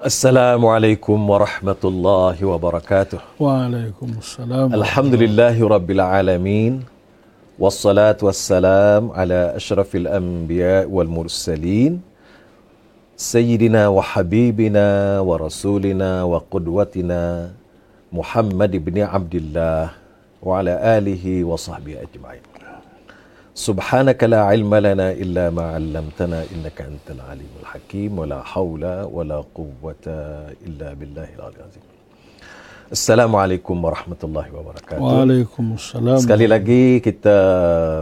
Assalamualaikum warahmatullahi wabarakatuh. Waalaikumsalam. Alhamdulillahi rabbil alamin. Wassalatu wassalam ala ashrafil anbiya wal mursalin. Sayyidina wa habibina wa rasulina wa qudwatina Muhammad ibn Abdullah wa ala alihi wa sahbihi ajma'in. سبحانك لا علم لنا إلا ما علمتنا إنك أنت العليم الحكيم ولا حول ولا قوة إلا بالله العلي العظيم Assalamualaikum warahmatullahi wabarakatuh. Waalaikumsalam. Sekali lagi kita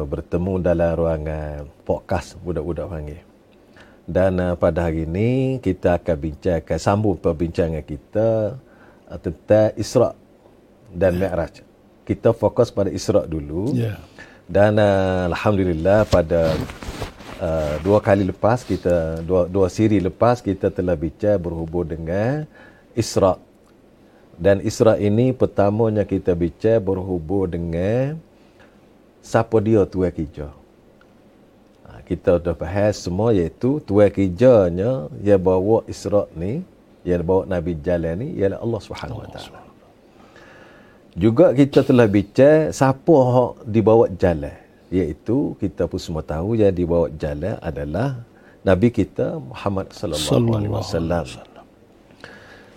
bertemu dalam ruangan podcast budak-budak panggil. Dan uh, pada hari ini kita akan bincangkan sambung perbincangan kita uh, tentang Isra dan Mi'raj. Kita fokus pada Isra dulu. Ya. Dan uh, alhamdulillah pada uh, dua kali lepas kita dua dua siri lepas kita telah bincang berhubung dengan Isra. Dan Isra ini pertamanya kita bincang berhubung dengan siapa dia tuan kerja. Ha, kita dah bahas semua iaitu tuan kerjanya yang bawa Isra ni, yang bawa Nabi jalan ni ialah Allah Subhanahu Wa Taala. Juga kita telah bincang siapa yang dibawa jalan. Iaitu kita pun semua tahu yang dibawa jalan adalah Nabi kita Muhammad sallallahu alaihi wasallam.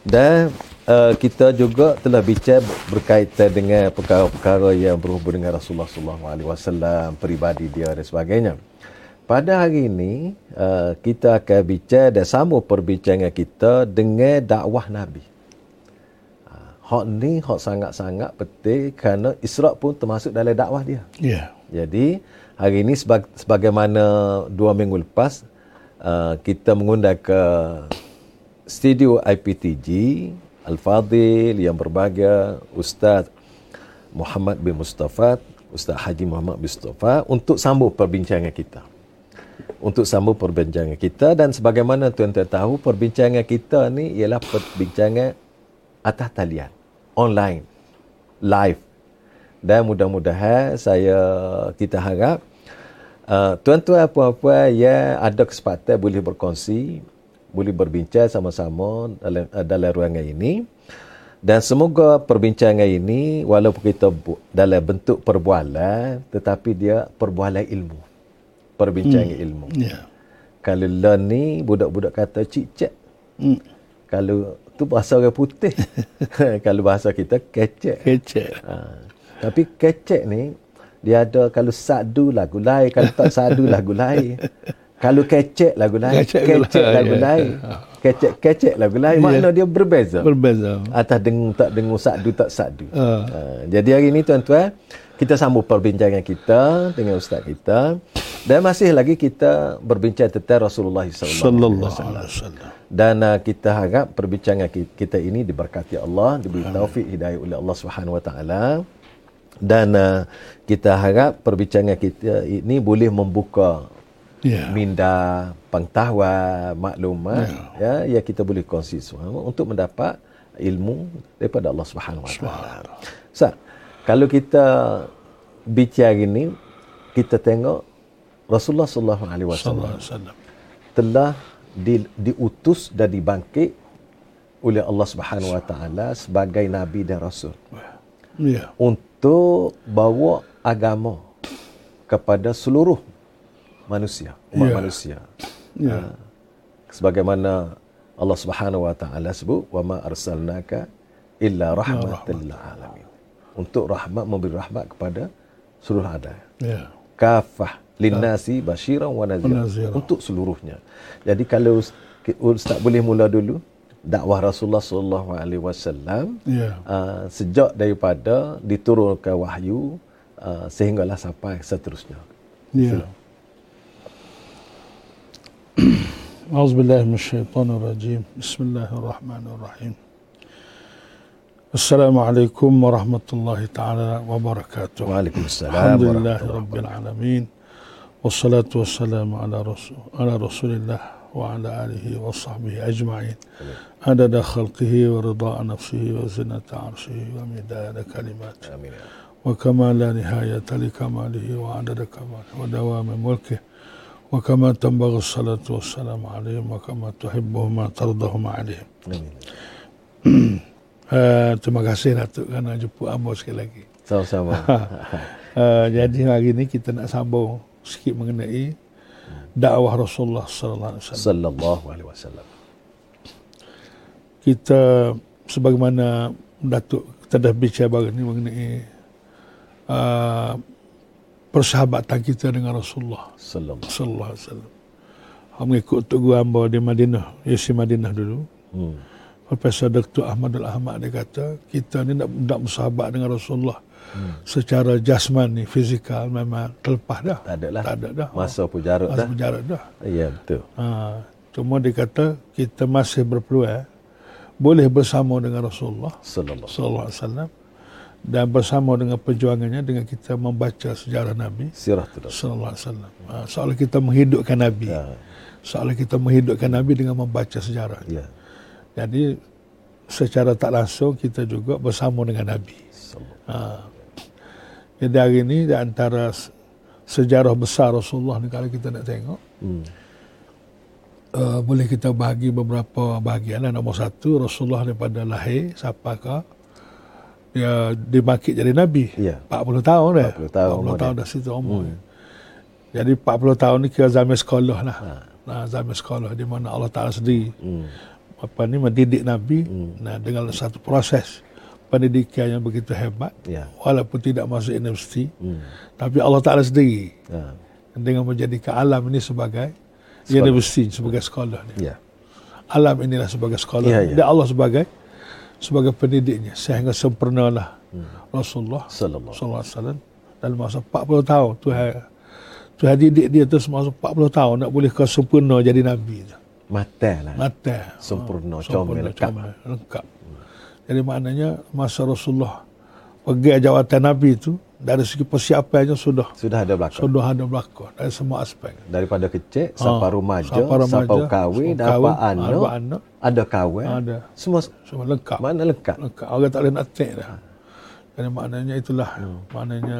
Dan uh, kita juga telah bincang berkaitan dengan perkara-perkara yang berhubung dengan Rasulullah sallallahu alaihi wasallam, peribadi dia dan sebagainya. Pada hari ini uh, kita akan bincang dan sambung perbincangan kita dengan dakwah Nabi. Hak ni hak sangat-sangat penting kerana Isra pun termasuk dalam dakwah dia. Ya. Jadi hari ini sebaga, sebagaimana dua minggu lepas uh, kita mengundang ke studio IPTG Al-Fadil yang berbahagia Ustaz Muhammad bin Mustafa Ustaz Haji Muhammad bin Mustafa untuk sambung perbincangan kita untuk sambung perbincangan kita dan sebagaimana tuan-tuan tahu perbincangan kita ni ialah perbincangan atas talian online live dan mudah-mudahan saya kita harap uh, tuan-tuan puan-puan yang ada kesempatan boleh berkongsi boleh berbincang sama-sama dalam uh, dalam ruangan ini dan semoga perbincangan ini walaupun kita dalam bentuk perbualan tetapi dia perbualan ilmu perbincangan hmm. ilmu Ya. kalau learn ni budak-budak kata cik-cik Hmm. kalau tu bahasa orang putih. kalau bahasa kita kecek. Kecek. Ha. Tapi kecek ni dia ada kalau sadu lagu lain, kalau tak sadu lagu lain. Kalau kecek lagu lain, Kecek kecek, lagu lain. Kecek kecek lagu lain. Ya. Makna dia berbeza. Berbeza. Atas dengung tak dengung sadu tak sadu. Ah. Ha. Jadi hari ini tuan-tuan kita sambung perbincangan kita dengan ustaz kita dan masih lagi kita berbincang tentang Rasulullah sallallahu alaihi wasallam. Dan uh, kita harap perbincangan ki- kita ini diberkati Allah, diberi taufik hidayah oleh Allah Subhanahu Wa Taala. Dan uh, kita harap perbincangan kita ini boleh membuka Ya. minda, pengetahuan, maklumat ya. ya yang kita boleh kongsi semua untuk mendapat ilmu daripada Allah Subhanahu Wa Taala. Ustaz, kalau kita bicara ini kita tengok Rasulullah sallallahu alaihi wasallam telah di, diutus dan dibangkit oleh Allah Subhanahu Wa Taala sebagai nabi dan rasul Ya. untuk bawa agama kepada seluruh manusia, umat Ya. manusia. Ya. Ha. Sebagaimana Allah Subhanahu Wa Taala sebut, "Wa ma arsalnaka illa rahmatan lil alamin." Untuk rahmat memberi rahmat kepada seluruh ada. Ya. Kafah linnasi basyiran wa nadhira Nadhira. untuk seluruhnya. Jadi kalau Ust- Ustaz boleh mula dulu dakwah Rasulullah sallallahu alaihi wasallam Ya. uh, sejak daripada diturunkan wahyu uh, sehinggalah sampai seterusnya. Ya. أعوذ بالله من الشيطان الرجيم بسم الله الرحمن الرحيم السلام عليكم ورحمة الله تعالى وبركاته Waalaikumsalam. الحمد لله رب العالمين والصلاة والسلام على رسول على رسول الله وعلى آله وصحبه أجمعين عدد خلقه ورضاء نفسه وزنة عرشه ومداد كلماته Amin. وكما لا نهاية لكماله وعدد كماله ودوام ملكه وكما تنبغي الصلاة والسلام عليهم وكما تحبهما ترضهما عليهم Amin. uh, terima kasih Datuk kerana jemput Ambo sekali lagi Sama-sama. uh, jadi hari ini kita nak sambung sikit mengenai dakwah Rasulullah sallallahu alaihi wasallam Sallallahu alaihi wasallam. kita sebagaimana Datuk kita dah bicara ini mengenai uh, persahabatan kita dengan Rasulullah Sallallahu. alaihi wasallam. Hang mengikut Tok Guru hamba di Madinah, Yasi Madinah dulu. Hmm. Profesor Dr. Ahmadul Ahmad dia kata, kita ni nak, nak bersahabat dengan Rasulullah hmm. secara jasmani, fizikal memang terlepas dah. Tak ada lah. Tak ada dah. Masa pun jarut Masa dah. berjarak dah. Ya, betul. Ha, cuma dia kata kita masih berpeluang boleh bersama dengan Rasulullah Sallallahu. alaihi wasallam dan bersama dengan perjuangannya dengan kita membaca sejarah Nabi Sirah sallallahu alaihi wasallam. Ha, soalan kita menghidupkan Nabi. Ya. Soalan kita menghidupkan Nabi dengan membaca sejarah. Ya. Jadi secara tak langsung kita juga bersama dengan Nabi. Ha. Jadi hari ini di antara se- sejarah besar Rasulullah ni kalau kita nak tengok Hmm. uh, boleh kita bahagi beberapa bahagian lah. Nombor satu Rasulullah daripada lahir sampai ke dia dibangkit jadi Nabi. Ya. 40 tahun dah. 40 tahun 40 umur tahun dah situ umur. Hmm. Jadi 40 tahun ni kira zaman sekolah lah. Ha. Nah, zaman sekolah di mana Allah Taala sendiri Hmm. Apa ni mendidik Nabi hmm. nah dengan satu proses pendidikan yang begitu hebat Ya. walaupun tidak masuk universiti Hmm. tapi Allah Taala sendiri Ya. dengan menjadikan alam ini sebagai universiti sebagai sekolah ni. Ya. Alam inilah sebagai sekolah Ya, ni. ya. dan Allah sebagai sebagai pendidiknya sehingga sempurnalah hmm. Rasulullah Sallallahu. sallallahu alaihi wasallam dalam masa 40 tahun Tuhan Tuhan didik dia tu semasa 40 tahun nak boleh kau sempurna jadi nabi tu. Mata lah. Mata Sempurna, Ah, comel, lengkap. comel, lengkap. Jadi maknanya masa Rasulullah pergi jawatan Nabi itu dari segi persiapannya sudah Sudah ada belakang. sudah ada belakang dari semua aspek. Daripada kecil sampai remaja, Ah, sampai remaja, sampai kahwin, dapat anak, anak. ada kahwin, Ada. semua Semua lengkap. mana lengkap. lengkap. Orang tak boleh nak take dah. Jadi maknanya itulah maknanya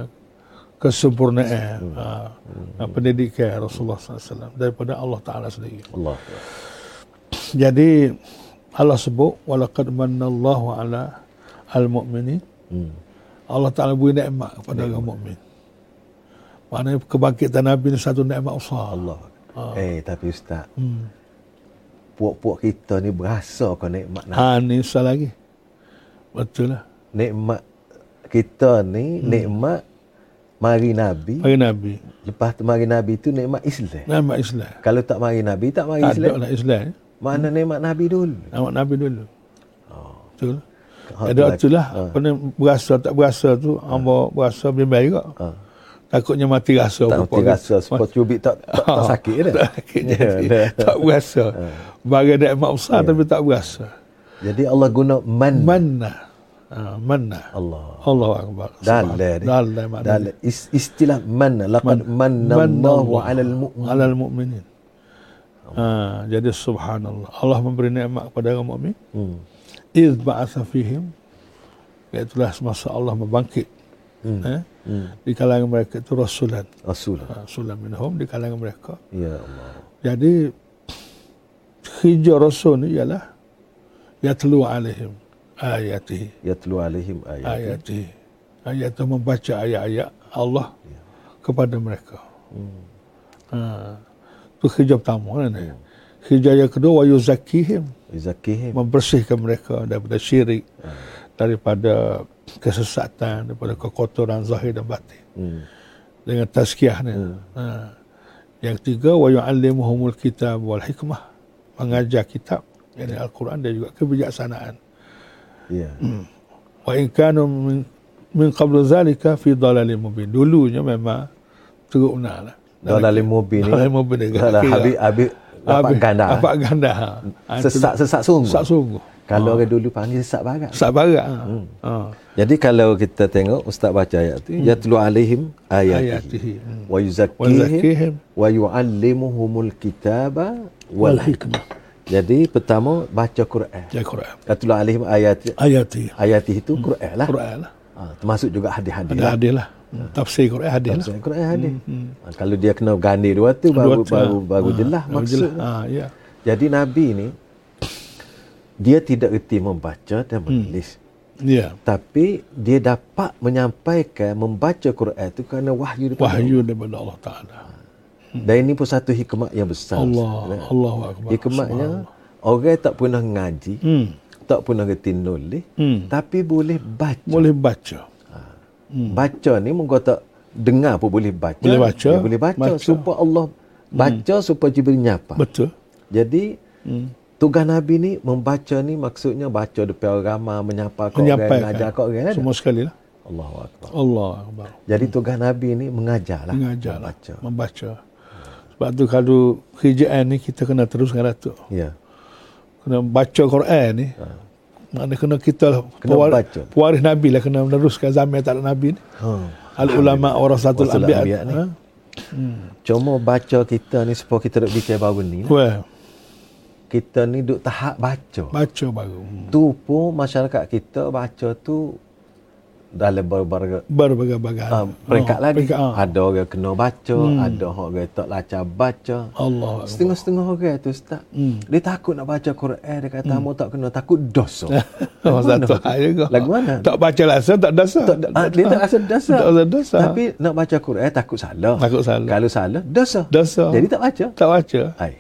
kesempurnaan ha, pendidikan Rasulullah SAW daripada Allah Taala sendiri. Allah. Jadi Allah sebut walaqad manallahu ala al-mu'minin. Hmm. Allah Taala beri nikmat kepada orang mukmin. Maknanya kebangkitan Nabi ni satu nikmat besar. Allah. Ah. Eh, tapi ustaz, Hmm. puak-puak kita ni berasa kau nikmat nak. Ha ni usah lagi. Betul lah. Nikmat kita ni nikmat mari Nabi. Bagi Nabi. Lepas tu mari Nabi tu nikmat Islam. Nikmat Islam. Kalau tak mari Nabi, tak mari Tak ada Islam. lah Islam. Mana nikmat Nabi dulu? Nikmat Nabi dulu. Oh. Betul. Ha, Jadi waktu lah. Ha. Pernah berasa tak berasa tu. Hamba berasa bimbang juga. Ha. Takutnya mati rasa. Tak gitu. rasa sebab cubit tak, tak, tak sakit dah. Tak sakit Ya, jadi. tak berasa. Bagi nikmat besar tapi tak berasa. Jadi Allah guna man. Mana? Ha, mana? Allah. Allah Akbar. Maknanya. Dalam is- istilah man. Laqad manallahu 'alal mu'min. Alal mu'minin. Ha, jadi subhanallah. Allah memberi nikmat kepada orang mukmin. Hmm. Iz ba'atha fihim. Iaitulah semasa Allah membangkit. Hmm. Eh? Hmm. Di kalangan mereka itu rasulan. Rasul. Ha, Rasulan minhum di kalangan mereka. Ya Allah. Jadi hijau rasul ni ialah yatlu alaihim ayatihi. Yatlu alaihim ayat. Ayatihi. Ayat itu membaca ayat-ayat Allah kepada mereka. Hmm. Ha. Itu hijau pertama kan. Hmm. Hijau yang kedua wa yuzakihim. Zakihim. membersihkan mereka daripada syirik, daripada kesesatan, daripada kekotoran zahir dan batin. Hmm. Dengan tazkiyah ni. Ha. Yang ketiga, wa yu'allimuhumul kitab wal hikmah. Mengajar kitab, yakni Al-Quran dan juga kebijaksanaan. Ya. Wa in kanu min, min qablu zalika fi dalalin mubin. Dulunya memang teruk benar lah. Dalam mubin ni. Dalam mubin ni. Habis habis dapat ganda. Dapat ganda. Ha. Ha, Sesak sesak sungguh. Sesak sungguh. Kalau orang dulu panggil sesak barat. Sesak barat. Ha. Ha. Jadi kalau kita tengok ustaz baca ayat tu yatlu alaihim ayatihi Ayatihi. Hmm. wa yuzakkihim wa yuallimuhumul kitaba Wal hikmah. Jadi pertama baca Quran. Ya Quran. Yatlu alaihim ayat Ayati. ayatihi itu Quran lah. Quran lah. Ha, termasuk juga hadis-hadis Ada lah. adil lah. Tafsir Quran hadis lah. Tafsir Quran hadis. Ha, kalau dia kena gandhi dua tu baru Dua tu, baru ha. baru Ha, jelas baru maksud. jelas. Ha, ya. Jadi Nabi ni dia tidak reti membaca dan menulis. Ya. Tapi dia dapat menyampaikan membaca Quran itu kerana wahyu daripada Wahyu daripada Allah Taala. Allah. Dan ini pun satu hikmat yang besar. Allah, Allahu akbar. Hikmatnya orang tak pernah ngaji, Hmm. tak pernah reti nulis, Hmm. tapi boleh baca. Boleh baca. Hmm. Baca ni mungkin tak dengar pun boleh baca. Boleh baca. Dia boleh baca. Baca. Supaya Allah baca hmm. supaya Jibril nyapa. Betul. Jadi Hmm. tugas Nabi ni membaca ni maksudnya baca depan orang ramai, menyapa kat orang, mengajar kat orang. kan? Semua sekali lah. Allahu Akbar. Allah akbar. Jadi tugas Nabi ni mengajar lah. Mengajar lah. Membaca. Membaca. Sebab tu kalau kerjaan ni kita kena teruskan Datuk. Ya. Kena baca Quran ni. Mana kena kita Ha. Kena baca. pewaris Nabi lah kena meneruskan zaman tak ada Nabi ni. Ha. Al ulama warasatul anbiya. ni. Ha? Cuma baca kita ni supaya kita duk bicara baru ni. lah. Well, Kita ni duk tahap baca. baca baru. Hmm. Tu pun masyarakat kita baca tu dalam berbagai Berbagai-bagai. uh, peringkat Oh, lagi. peringkat, ah. Ada orang kena baca, ada orang tak lacar baca. Allah. Setengah-setengah orang tu Ustaz. Hmm. Dia takut nak baca Quran, dia kata hmm. tak kena takut dosa. Oh, satu juga. Lagu mana? Tak baca langsung tak dasar. tak, ah, dia tak rasa dosa. Tak rasa dosa. Tapi nak baca Quran takut salah. Takut salah. Kalau salah, dosa. Dosa. Jadi tak baca. tak baca. Hai.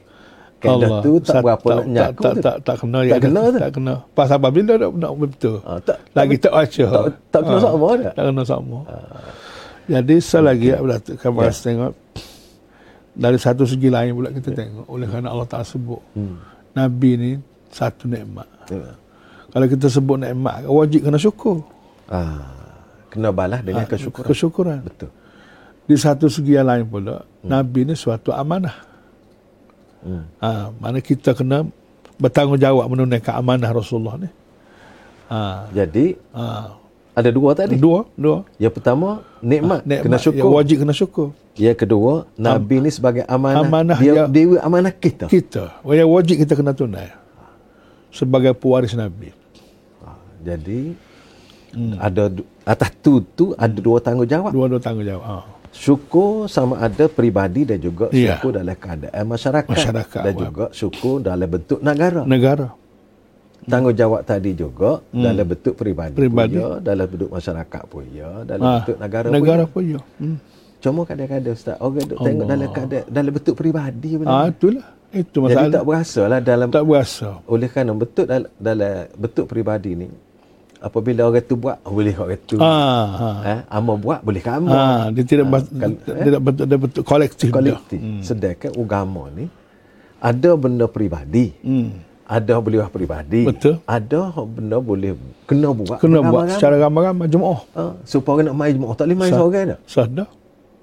Kaedah tu tak Sat- berapa nak tak, nyaku tak, tu. tak, tak, kena Tak kena tu. tak kena pasal apabila nak, nak betul Ah, tak, lagi tak baca tak, tak kena Ah, sama tak kena sama jadi selagi okay. kita Ya. tengok dari satu segi lain pula kita tengok oleh kerana Allah Taala sebut Hmm. Nabi ni satu nikmat Ya. kalau kita sebut nikmat wajib kena syukur Ah, kena balas dengan Ah, kesyukuran. kesyukuran Betul. di satu segi yang lain pula Nabi ni suatu amanah Hmm. ha, mana kita kena bertanggungjawab menunaikan amanah Rasulullah ni ha, Jadi ha, ada dua tadi. dua dua Yang pertama nikmat, Nikmat kena yang syukur. wajib kena syukur Yang kedua Nabi ni sebagai amanah. Amanah dia yang- dewa amanah kita. kita yang wajib kita kena tunai sebagai pewaris Nabi Ah, Jadi ada du- atas tu tu ada dua tanggungjawab. dua-dua tanggungjawab ha. Syukur sama ada peribadi dan juga syukur dalam keadaan masyarakat, Masyarakat, dan juga syukur dalam bentuk negara. negara Tanggungjawab tadi juga dalam bentuk peribadi, Peribadi. pun ya, dalam bentuk masyarakat pun ya, dalam ha, bentuk negara, negara pun ya. pun ya hmm. Cuma kadang-kadang ustaz orang duk tengok dalam keadaan dalam bentuk peribadi benda. ha, itulah itu Jadi masalah tak berasa lah dalam tak berasa oleh kerana bentuk dalam, dalam bentuk peribadi ni apabila orang tu buat boleh orang tu. ha, ha. Eh, ama buat boleh kamu. Ha, dia tidak ha, kal- dia tidak bentuk dia bentuk kolektif kolektif. Hmm. Sedangkan agama ni ada benda peribadi. Hmm. Ada boleh buat peribadi. Betul. Ada benda boleh kena buat. Kena buat beramai-ramai. secara ramai-ramai jemaah. Ha, supaya orang nak mai jemaah tak boleh mai seorang dah. Sadar.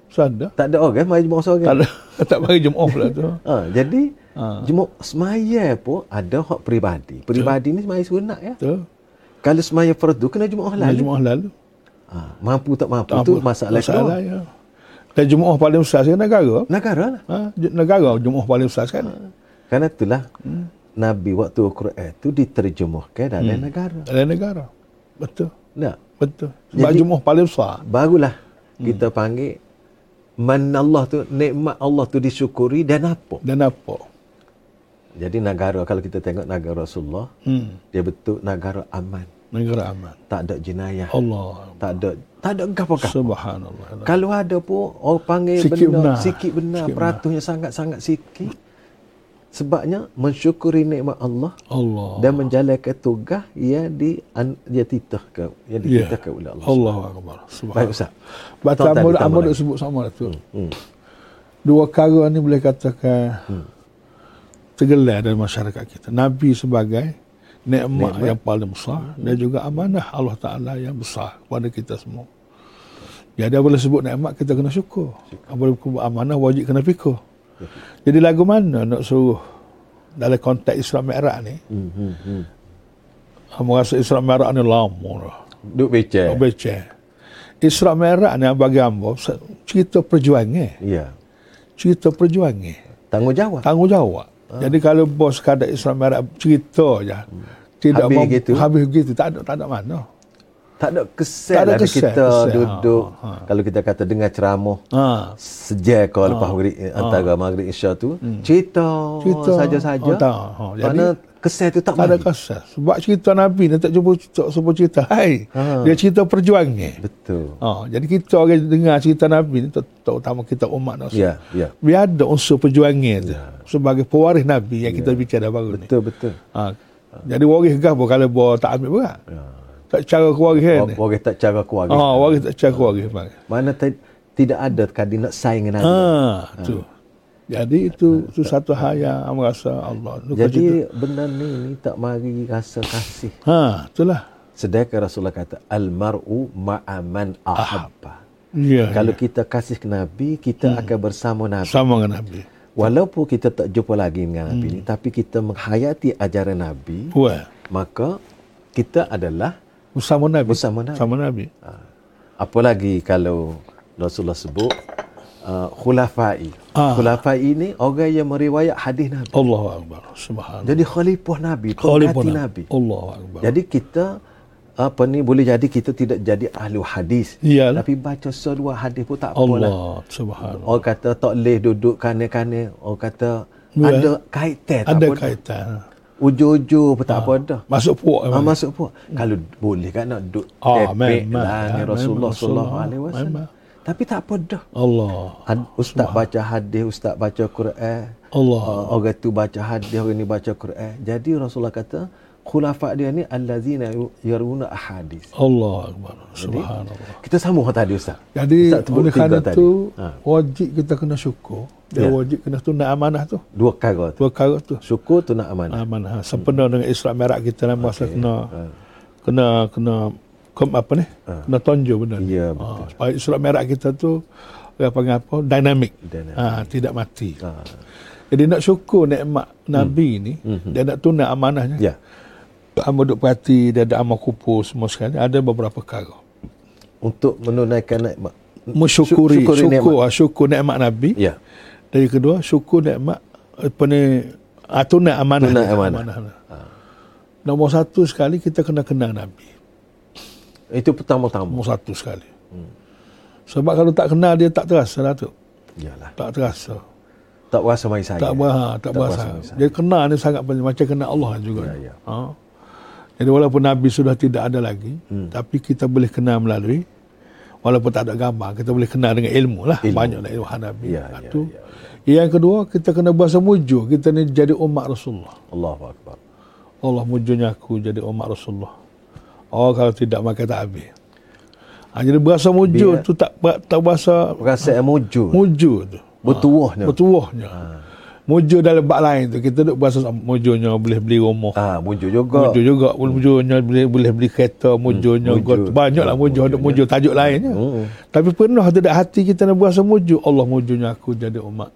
Sadar. Tak ada orang mai jemaah seorang. Tak ada tak bagi jemaah pula tu. Ha, jadi Ha. jemaah semaya pun ada hak peribadi. Peribadi ni semaya sunat ya. Tu. Kalau semaya fardu kena jemaah Dan lalu. jemaah lalu. Ha, mampu tak mampu Tak tu apa. masalah, masalah kedua. ya. Dan jemaah paling besar sekarang negara. Negara lah. Ha, negara jemaah paling besar sekarang. Kerana itulah Nabi waktu Quran tu diterjemahkan dalam negara. Dalam negara. Betul. Tak? Betul. Sebab Jadi- jemaah paling besar. Barulah kita panggil man Allah tu nikmat Allah tu disyukuri dan apa? Dan apa? Jadi negara kalau kita tengok negara Rasulullah Hmm. dia betul negara aman. Negara aman. Tak ada jenayah. Allah. Tak ada tak ada apa-apa. Subhanallah. Kalau ada pun orang panggil Sikit benda benar. sikit benar, Sikit peratusnya sangat-sangat sikit. Sebabnya mensyukuri nikmat Allah Allah. dan menjalankan tugas yang di an- yang titahkan yang Ya. dititahkan oleh Allah. Allah Akbar. Baik Subhanallah. Ustaz. Baca lagi. duk sebut sama lah tu. Hmm. Dua perkara ni boleh katakan tergelar dalam masyarakat kita. Nabi sebagai nikmat Nikmat. yang paling besar dan juga amanah Allah Taala yang besar kepada kita semua. Jadi boleh sebut nikmat kita kena syukur. Boleh sebut amanah wajib kena fikir. Jadi lagu mana nak suruh dalam konteks Isra Mi'raj ni? Hmm, hmm, hmm. Kamu rasa Isra Mi'raj ni lama dah. Duk becek. Tak baca. Isra Mi'raj ni bagi hamba cerita perjuangan. Ya. Cerita perjuangan. Tanggungjawab. Tanggungjawab. Jadi kalau bos kadang Isra Mi'raj cerita je. Tidak Habis mem- gitu. Habis begitu. Tak ada, tak ada mana. Tak ada kesan Tak ada ada kesan, kita kesan. duduk. Ha, ha. Kalau kita kata dengar ceramah. Ha. Sejak kau lepas maghrib, antara maghrib isya tu. Cerita, Hmm. Cerita. saja-saja. Oh. Ha, jadi- Mana kesan tu tak, Tak ada kesan. Sebab cerita Nabi ni tak cuba tak cuba cerita. Hai. Ha. Dia cerita perjuangan. Betul. Ha, jadi kita orang dengar cerita Nabi ni ter- terutama kita umat. Ya, ya. Biar ada unsur perjuangan tu. Sebagai pewaris Nabi yang kita bicara baru ni. Betul, betul. Ha. Jadi waris gah pun kalau bawa tak ambil berat. Ya. Tak cara kewaris kan. Orang tak cara keluarga. Ha, waris tak cara kewaris bang. Mana ti- tidak ada kadi nak saing dengan Nabi. Ha, tu. Jadi itu itu satu hal yang aku rasa Allah. Lu kata- Jadi benda ni, ni tak mari rasa kasih. ha, itulah. Sedangkan Rasulullah kata al-mar'u ma'aman ahabba. Ya. Kalau kita kasih ke Nabi, kita Hmm. akan bersama Nabi. sama dengan Nabi. Walaupun kita tak jumpa lagi dengan Nabi ni, tapi kita menghayati ajaran Nabi, Wah, maka kita adalah bersama Nabi. bersama Nabi. Sama Nabi. Ha. Apalagi kalau Rasulullah sebut uh, khulafai. Ah. Khulafai ini orang yang meriwayat hadis Nabi. Allahu Akbar. Subhanallah. Jadi khalifah Nabi, Khalifah pengganti Nabi. Nabi. Allahu Akbar. Jadi kita apa ni boleh jadi kita tidak jadi ahli hadis. Iyalah. Tapi baca seluar hadis pun tak apalah. Allah subhanallah. Orang kata tak boleh duduk kanan-kanan. Orang kata Ya. ada kaitan tak Ada apa kaitan. Ujung-ujung pun tak apa dah. Masuk puak Ah, memang. masuk pun. Kalau boleh kan nak duduk Ah, tepek lah dengan Ah, Rasulullah sallallahu alaihi wasallam. Tapi tak apa dah. Allah. Had- Ustaz baca hadis, ustaz baca Quran. Allah. Uh, orang tu baca hadis, orang ni baca Quran. Jadi Rasulullah kata, khulafa dia ni allazina yaruna ahadis. Allah Akbar. Subhanallah. Kita sambung tadi ustaz. Jadi Ustaz oleh kerana tu Ha. wajib kita kena syukur. Dia Ya. wajib kena tunda amanah tu. Dua perkara tu. Dua perkara tu. Syukur tu nak amanah. Amanah. Sempena dengan Isra Mi'raj kita dalam masa kena Ha. kena kena kom apa ni? Kena tonjol benda ni. Ya, Ha, supaya Isra Mi'raj kita tu orang panggil apa? Dinamik. Dinamik. Ha, tidak mati. Ha. Jadi nak syukur nikmat Nabi ni dia nak tunda amanahnya. Ya. Amal duk perhati dia ada amal kupur semua sekali ada beberapa perkara. Untuk menunaikan nikmat. Mensyukuri Syukuri syukur nikmat. syukur nikmat Nabi. Ya. Dari kedua syukur nikmat apa ni ah, tunai amanah. Tunai dia, amanah. amanah. Nombor satu sekali kita kena kenal Nabi. Itu pertama-tama. Nombor satu sekali. Sebab kalau tak kenal dia tak terasa lah tu. Yalah. Tak terasa. Tak berasa mai saya. Tak berasa, tak, Tak berasa. berasa Dia kenal ni sangat penting macam kenal Allah juga. Ya, ya. Ha. Jadi walaupun Nabi sudah tidak ada lagi, Hmm. tapi kita boleh kenal melalui walaupun tak ada gambar, kita boleh kenal dengan ilmu lah. Ilmu. Banyaklah ilmu Nabi. Ya, Ha, ya, tu. ya, Yang kedua, kita kena bahasa mujur. Kita ni jadi umat Rasulullah. Allahu akbar. Allah mujurnya aku jadi umat Rasulullah. Oh kalau tidak maka tak habis. Ha, jadi bahasa mujur Biar- tu tak tak bahasa Rasa yang mujur. mujur tu. Bertuahnya. Bertuahnya. Ha. Mujur dalam bab lain tu kita duk bahasa mujurnya boleh beli rumah. Ah, mujur juga. Mujur juga mujurnya boleh boleh beli kereta mujurnya Hmm, mujur. banyaklah mujur ada mujur tajuk lainnya. Hmm. Tapi pernah tidak hati kita nak bahasa mujur Allah mujurnya aku jadi umat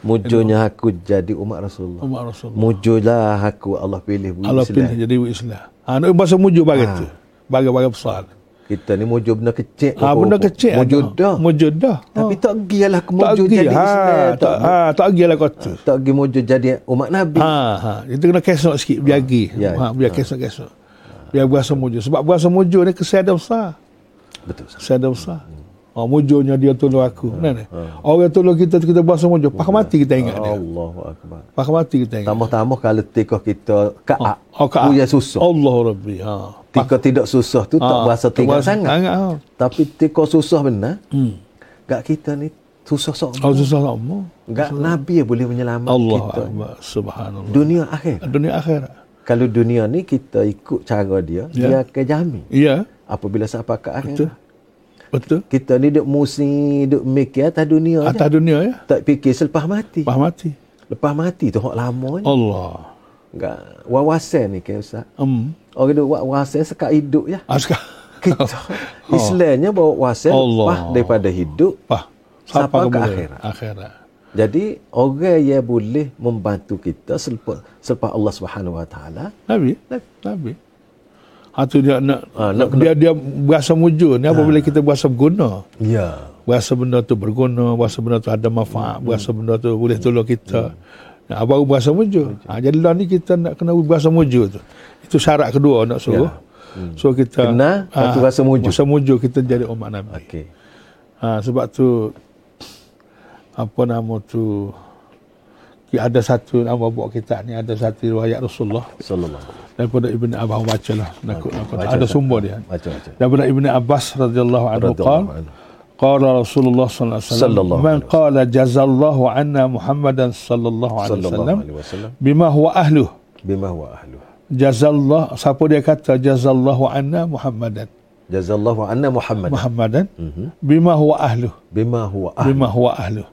Mujurnya aku jadi umat Rasulullah. umat Rasulullah. Mujurlah aku Allah pilih bu Allah Islam. pilih jadi Islam. Ha nak bahasa mujur bagi tu. Bagi-bagi besar. Kita ni mujur benda kecil. Ha benda kecil Mujur dah. Mujur dah. Tapi tak gilah ke tak mujur pergi. jadi Ha, Islam. tak ha, tak pergi lah kau tu. tak pergi mujur jadi umat Nabi. Ha, ha. Kita kena kesok sikit biar pergi. Ya. Ha, biar kesok-kesok. Biar bahasa mujur. Sebab bahasa mujur ni dia besar. Betul. Dia besar. Oh, mujurnya dia tolong aku. Nah, nah. Orang tolong kita kita bahasa mujur. Pakai mati kita ingat dia. Allahu akbar. Pakai mati kita ingat. Tambah-tambah kalau tikoh kita kaak. Oh, ka- Punya susah. Allah Rabbi. Ha. Tika tidak susah tu tak Ha, berasa tak tinggal berasa sangat. sangat, ha. Tapi tika susah benar. Hmm. Gak kita ni susah sok. Oh, susah lama. Gak Nabi yang boleh menyelamatkan Allah kita. Akbar. Subhanallah. Dunia akhir. Dunia akhirat. Kalau dunia ni kita ikut cara dia, Ya. dia akan jamin. Ya. Apabila sampai ke akhir. Betul. Betul. Kita ni duk musim, duk mikir atas dunia je. Atas dunia ya. Tak fikir selepas mati. Pah mati. Lepas mati tu hak lama ni. Allah. Enggak wawasan ni kan Ustaz. Um. Orang duk wawasan sekat hidup ya. Askar. Kita Islamnya bawa wawasan lepas daripada hidup Pah. Sampai ke boleh? akhirat. Akhirat. Jadi orang yang boleh membantu kita selepas selepas Allah Subhanahu Wa Taala Nabi. Nabi. Ha tu dia nak, Ah, nak dia dia berasa mujur ni apabila kita berasa berguna. ya Berasa benda tu berguna, berasa benda tu ada manfaat, berasa benda tu boleh tolong kita. Nah, baru berasa mujur. Ha, jadi lah ni kita nak kena berasa mujur tu. Itu syarat kedua nak suruh. Ya. So kita Kenal, lepas tu ah, rasa muju. Rasa muju kita jadi umat Nabi. Okey. Ha, sebab tu apa nama tu ada satu nama buat kita ni ada satu riwayat Rasulullah Sallallahu. daripada Ibn Abbas baca lah nak apa baca, ada sumber dia Baca baca. daripada Ibn Abbas radhiyallahu anhu qala qala Rasulullah sallallahu alaihi wasallam man qala jazallahu anna Muhammadan sallallahu alaihi wasallam bima huwa ahluh bima huwa ahlu. jazallah siapa dia kata jazallahu anna Muhammadan Jazallahu anna Muhammad. Muhammadan Mhm. bima huwa ahluh Bima huwa ahlu. bima huwa ahluh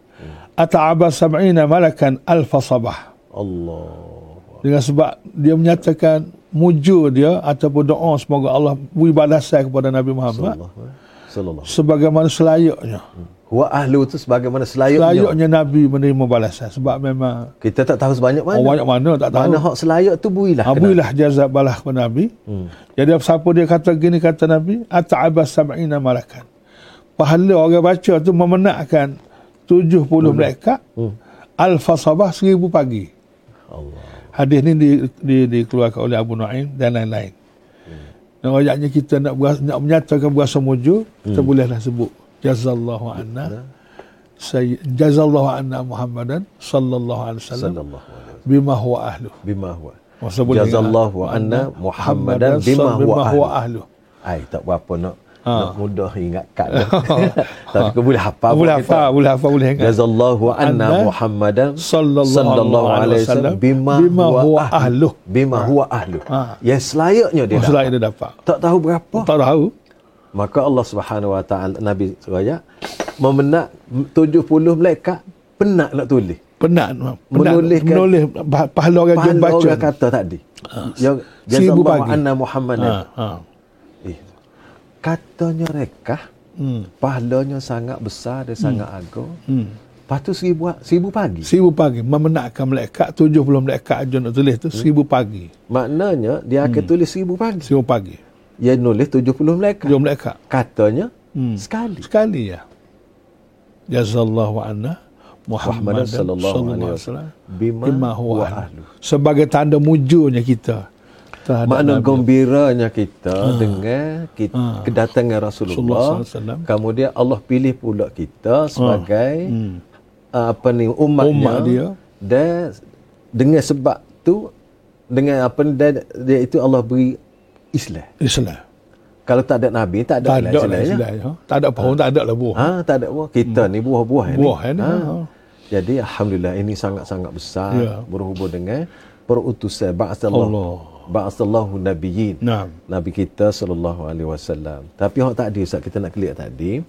ata'aba sab'ina malakan alfa sabah Allah. dengan sebab dia menyatakan mujur dia ataupun doa semoga Allah beri balasan kepada Nabi Muhammad Sallallahu. Sebagaimana selayaknya Huwa ahlu tu sebagaimana selayaknya. selayaknya Nabi menerima balasan sebab memang Kita tak tahu sebanyak mana. orang banyak mana tak tahu Mana hak selayak tu builah. Abuilah jazab balah kepada Nabi Hmm. jadi siapa dia kata gini kata Nabi ata'aba sab'ina malakan pahala orang baca tu memenakkan 70 malaikat Hmm. alfa sabah seribu pagi Allah. Hadis ni di, di, dikeluarkan oleh Abu Nuaim dan lain-lain. Hmm. Dan ayatnya kita nak beras, nak menyatakan berasa mujur, kita bolehlah sebut jazallahu anna say, jazallahu anna Muhammadan sallallahu alaihi wasallam bima huwa ahlu. Bima huwa. Jazallahu anna Muhammadan bima huwa ahlu. ahlu. Ai tak berapa nak Ha. nak mudah ingat kat dah. Tapi kau boleh hafal. boleh hafal, boleh hafal, boleh ingat. Jazallahu anna Muhammadan sallallahu alaihi wasallam bima, bima huwa ahluh. Bima huwa ahlu. Ha. Yang selayaknya dia Masalah dapat. dia dapat. Tak tahu berapa. Tak tahu. Maka Allah Subhanahu Wa Taala Nabi Suraya memenak 70 malaikat penat nak tulis. Penat, penat menulis bah- pahala orang Pahala yang baca. orang kata tadi. Ya Seribu jazallahu anna Muhammadan. Ha, ha. Katanya rekah Hmm. pahalanya sangat besar dan sangat agung. Hmm. Lepas tu seribu, seribu pagi. Seribu pagi memenakkan malaikat 70 malaikat ajar nak tulis tu seribu pagi Maknanya dia akan tulis seribu pagi. seribu pagi Dia nulis 70 malaikat. tujuh malaikat Katanya Hmm. sekali. sekali ya jazallahu anna Muhammad Muhammad sallallahu alaihi wasallam bima, bima huwa ahlu sebagai tanda mujurnya kita terhadap Makna Nabi. gembiranya kita dengan kita, Ha. kedatangan Rasulullah Rasulullah. Kemudian Allah pilih pula kita sebagai Hmm. uh, apa ni umatnya. Umat dia. Dan dengan sebab tu dengan apa ni dia, dia itu Allah beri Islam. Islam Kalau tak ada Nabi, tak tak ada ada lah Islam. Islam ha? tak ada pohon tak ada lah buah Ha, tak ada buah. Kita ni buah-buah ni. Buah ni, Ha. ha. Jadi alhamdulillah ini sangat-sangat besar Ya. berhubung dengan perutusan ba'asallahu Allah. Ba'asallahu nabiyyin. Naam. Nabi kita sallallahu alaihi wasallam. Tapi hak tadi Ustaz kita nak clear tadi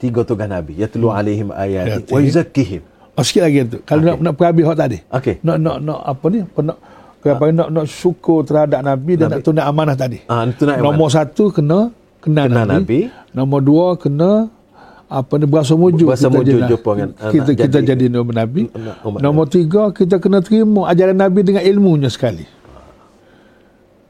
tiga tugas Nabi yatlu alaihim ayati wa yuzakkihim. oh, sikit lagi tu kalau nak nak perhabis hak tadi Okey. nak nak nak apa ni nak apa nak nak syukur terhadap Nabi dan nak tunai amanah tadi Ah itu nak Nombor satu kena kenal, Kenal Nabi. Nabi. Nombor dua kena apa ni berasa mujur Berasa kita mujur jadi- dengan anak kita kita jadi- jadi umat Nabi. Nombor tiga kita kena terima ajaran Nabi dengan ilmunya sekali.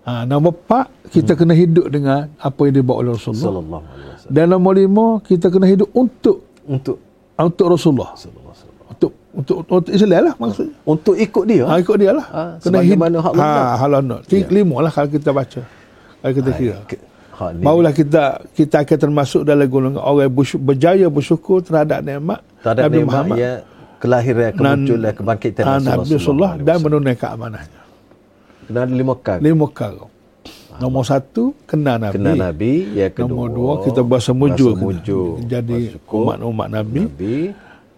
Ha, nombor empat kita kena hidup dengan apa yang dibawa oleh Rasulullah. sallallahu alaihi wasallam. Dan nombor lima kita kena hidup untuk Untuk untuk Rasulullah. sallallahu. Untuk untuk untuk Islam lah maksudnya. Untuk ikut dia. Ha, ikut dia lah. Ha, sebagaimana hak Allah. Ha, hak Allah. Tiga, Lima lah kalau kita baca. Kalau kita kira. Ke- Hak ni Barulah kita kita akan termasuk dalam golongan orang bersyukur, berjaya bersyukur terhadap nikmat tak ada Nabi nikmat Muhammad ya kelahiran kemunculan kebangkitan ah, Rasulullah Nabi Rasulullah dan menunaikan amanahnya. Kena ada lima kali. Lima perkara. Nombor satu, kenal Nabi. Kenal Nabi, yang kedua. Nombor dua, kita berasa mujur. Jadi umat-umat Nabi. Nabi.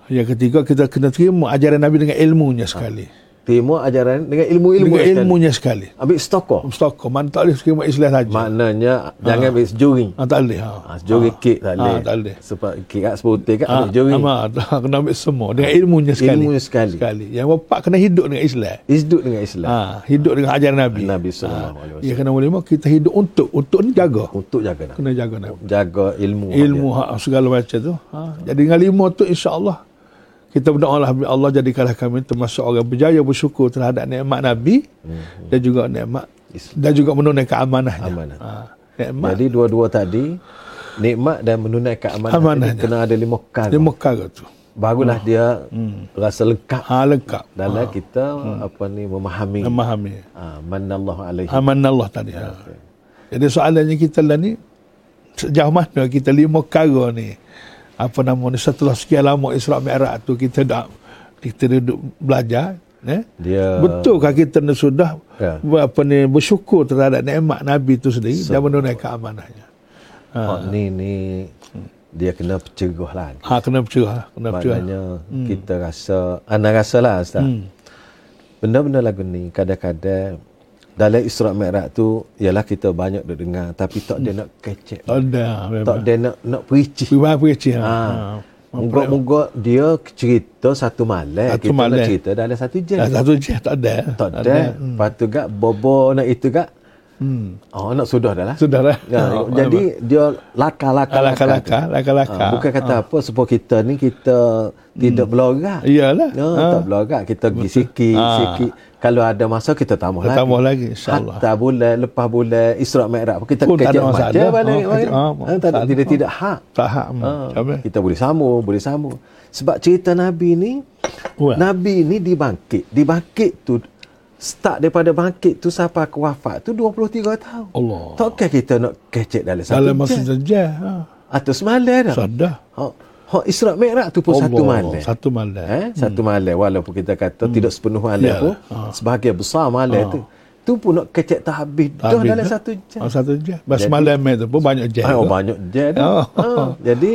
Yang ketiga, kita kena terima ajaran Nabi dengan ilmunya sekali. Terima ajaran dengan ilmu-ilmu Dengan ilmunya sekali. Ambil stokor. Stok, mana tak boleh terima Islam saja. Maknanya jangan ambil sejuri. Ah, tak boleh. Ha. Ha, sejuri kek tak boleh. Ah, tak boleh. Sebab kek kat seputih kan Ah, ambil juri. ama, kena ambil semua dengan ilmunya sekali. Ilmunya sekali. sekali. Yang bapak kena hidup dengan Islam. Hidup dengan Islam. Ha, hidup dengan ajaran Nabi. Nabi sallallahu alaihi Ya kena boleh kita hidup untuk untuk ni jaga. Untuk jaga Nabi. Kena jaga Nabi. Jaga ilmu. Ilmu hak segala macam tu. Ha, jadi dengan lima tu insya-Allah kita berdoalah Allah jadikanlah kami termasuk orang berjaya bersyukur terhadap nikmat Nabi Hmm. dan juga nikmat dan juga menunaikan amanahnya. Amanah. Ha, nikmat Jadi dua-dua tadi nikmat dan menunaikan amanah, Amanahnya. kena ada lima kali. dia perkara tu. Barulah dia rasa lengkap Ha lengkap. dalam kita apa ni memahami Memahami. ah manallahu alaihi. Amanah Allah tadi. Ha. Jadi soalannya kita lah ni sejauh mana kita lima perkara ni apa nama ni setelah sekian lama Isra Mi'raj tu kita dah kita duduk belajar eh? Dia Betulkah kita ni sudah Ya. apa ni bersyukur terhadap nikmat Nabi itu sendiri So- dan menunaikan amanahnya. oh, ni ni dia kena penceroh lagi. Ha kena bercerah, kena bercerah. Maknanya kita rasa anda rasa lah Ustaz. Hmm. Benda-benda lagu ni kadang-kadang dalam Isra Mi'raj tu ialah kita banyak duk dengar tapi tak dia nak kecek. Ada Tak memang. dia nak nak perici. Piwai pergi ha. Ha. ha. Moga-moga dia cerita satu malam. Satu kita malam. nak cerita dalam satu jam. Dah satu je tak ada. Tak ada. Lepas tu gak bobo nak itu gak. Hmm. Oh nak sudah dah lah. Sudah dah. Ya, Ha, jadi dia laka-laka. laka-laka, laka-laka. Ha, bukan kata apa supaya kita ni kita tidak belorak. Iyalah. Ya, Ha. tak belorak. Kita pergi sikit, Ha. sikit. Kalau ada masa kita tambah Kita lagi. tambah lagi, insyaAllah. Hatta bulan, lepas bulan Isra Mi'raj pun kita Pun tak ada kejap masalah. baca balik. Ha, kejap. Ha, Ha, tak, tak tidak, tidak hak. Tak hak. Ha, kita boleh sambung, boleh sambung. Sebab cerita Nabi ni, Wah. Nabi ni dibangkit. Dibangkit tu, start daripada bangkit tu sampai ke wafat tu 23 tahun. Allah. Takkah kita nak kecek dalam satu Dalam masa saja. Ha. Atau semalam dah. Sudah. Ha, ha Isra Mi'raj tu pun satu malam. Satu malam. Eh, satu malam walaupun kita kata tidak sepenuh malam Ya. pun Ha. sebahagian besar malam tu. Tu pun nak kecek tak habis dah Habis dalam dah. satu jam. Ha, satu je. Bas malam tu pun banyak je. Oh, banyak je dah. Oh. Ha, jadi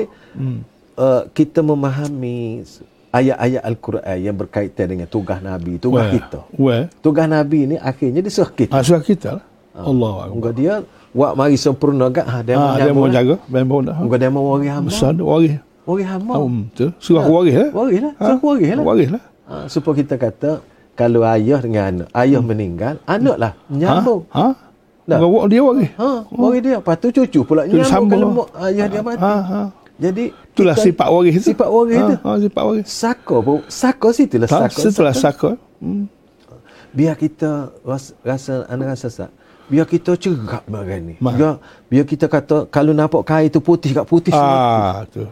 uh, kita memahami ayat-ayat Al-Quran yang berkaitan dengan tugas Nabi, tugas Wah. kita. Wah. Tugas Nabi ni akhirnya disuruh kita. Ha, sudah kita lah. Allah. Muka dia wak mari sempurna gak ha dia Ha, dia mau jaga. Dia mau dah. Muka dia mau waris hamba. Besar dia waris. Waris hamba. Um, tu. Suruh aku waris lah. Waris lah. Ha? Suruh waris lah. Waris lah. Ha, supaya kita kata kalau ayah dengan anak, ayah meninggal, anak lah nyambung. Ha? ha? Dah. Bawa dia waris. Ha, waris dia. Lepas tu cucu pula nyambung sambung kalau lah. mak ayah dia mati. Ha, ha. Jadi Itulah kita- sifat waris tu. Sifat waris ha, tu. Ha, sifat waris. Sako pun, sako situlah Ha, sako. setelah sako. Hmm. Biar kita rasa, rasa anda rasa tak? Biar kita cerap begini. Ma. Biar biar kita kata kalau nampak kain tu putih kat putih Ah, tu.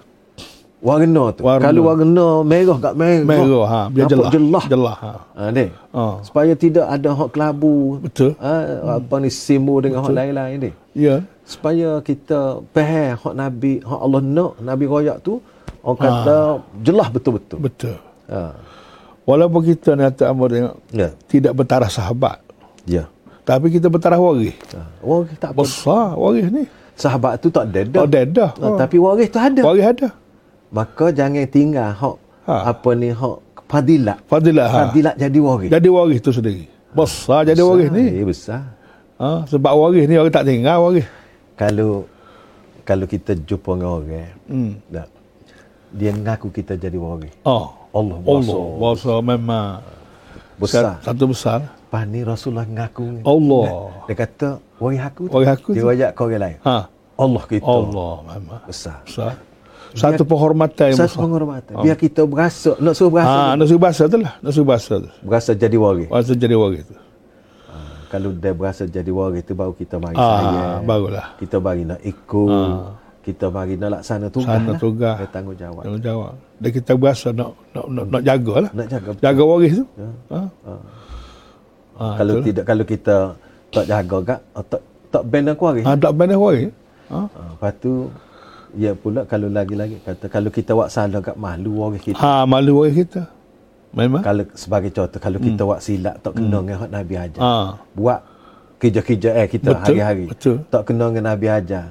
Warna tu. Warna. Kalau warna merah kat merah. Merah, ha, biar nampak jelas. jelas. Jelas, ha. Ha, dek. Ha. Supaya tidak ada hak kelabu. Betul. Ha, apa ni simbol dengan hak lain-lain ni. Ya. Supaya kita faham hak Nabi, hak Allah nak, Nabi royak tu orang kata jelas betul-betul. Betul. Ha. Walaupun kita ni atas tengok Ya. tidak bertaraf sahabat. Ya. Tapi kita bertaraf waris. Ha. Waris tak apa. Besar waris ni. Sahabat tu tak ada dah. Tak ada dah. Ha, Tapi waris tu ada. Waris ada. Maka jangan tinggal hak Ha. apa ni hak fadilat. Fadilah ha. Fadilat jadi waris. Jadi waris tu sendiri. Besar jadi waris ni. Eh, besar. Ha, sebab waris ni orang tak tinggal waris. Kalau kalau kita jumpa dengan orang, Hmm. tak, dia ngaku kita jadi waris. Oh. Allah Allah. besar. Memang Besar. satu besar. Lepas ni Rasulullah ngaku. Allah. Dia kata, waris aku. Waris aku Dia wajak kau orang lain. Ha. Allah kita. Allah memang. Besar. Besar. Satu penghormatan yang Satu besar. penghormatan. Biar kita berasa, nak suruh berasa. Ha, nak suruh bahasa tu lah. Nak suruh bahasa tu. Berasa jadi waris. Bahasa jadi waris tu. Kalau dia berasa jadi waris tu baru kita mari Ah, sayang. barulah. Kita bagi nak ikut. Kita bagi nak laksana tugas. Sana lah. tugas. Dia tanggungjawab. Tanggungjawab. Dan kita berasa nak nak nak, nak jaga lah. Nak jaga. Jaga waris tu. Ha. Ha, kalau itulah. tidak kalau kita tak jaga gak oh, tak tak bina kuari. Ha, tak benar waris. Ha. Ha, lepas tu ya pula kalau lagi-lagi kata kalau kita buat salah gak malu waris kita. Ha, malu waris kita. Memang. Kalau sebagai contoh kalau kita buat silap tak kena dengan hak Nabi ajar. Ha. Buat kerja-kerja eh kita Betul, hari-hari. betul. Tak kena dengan Nabi ajar.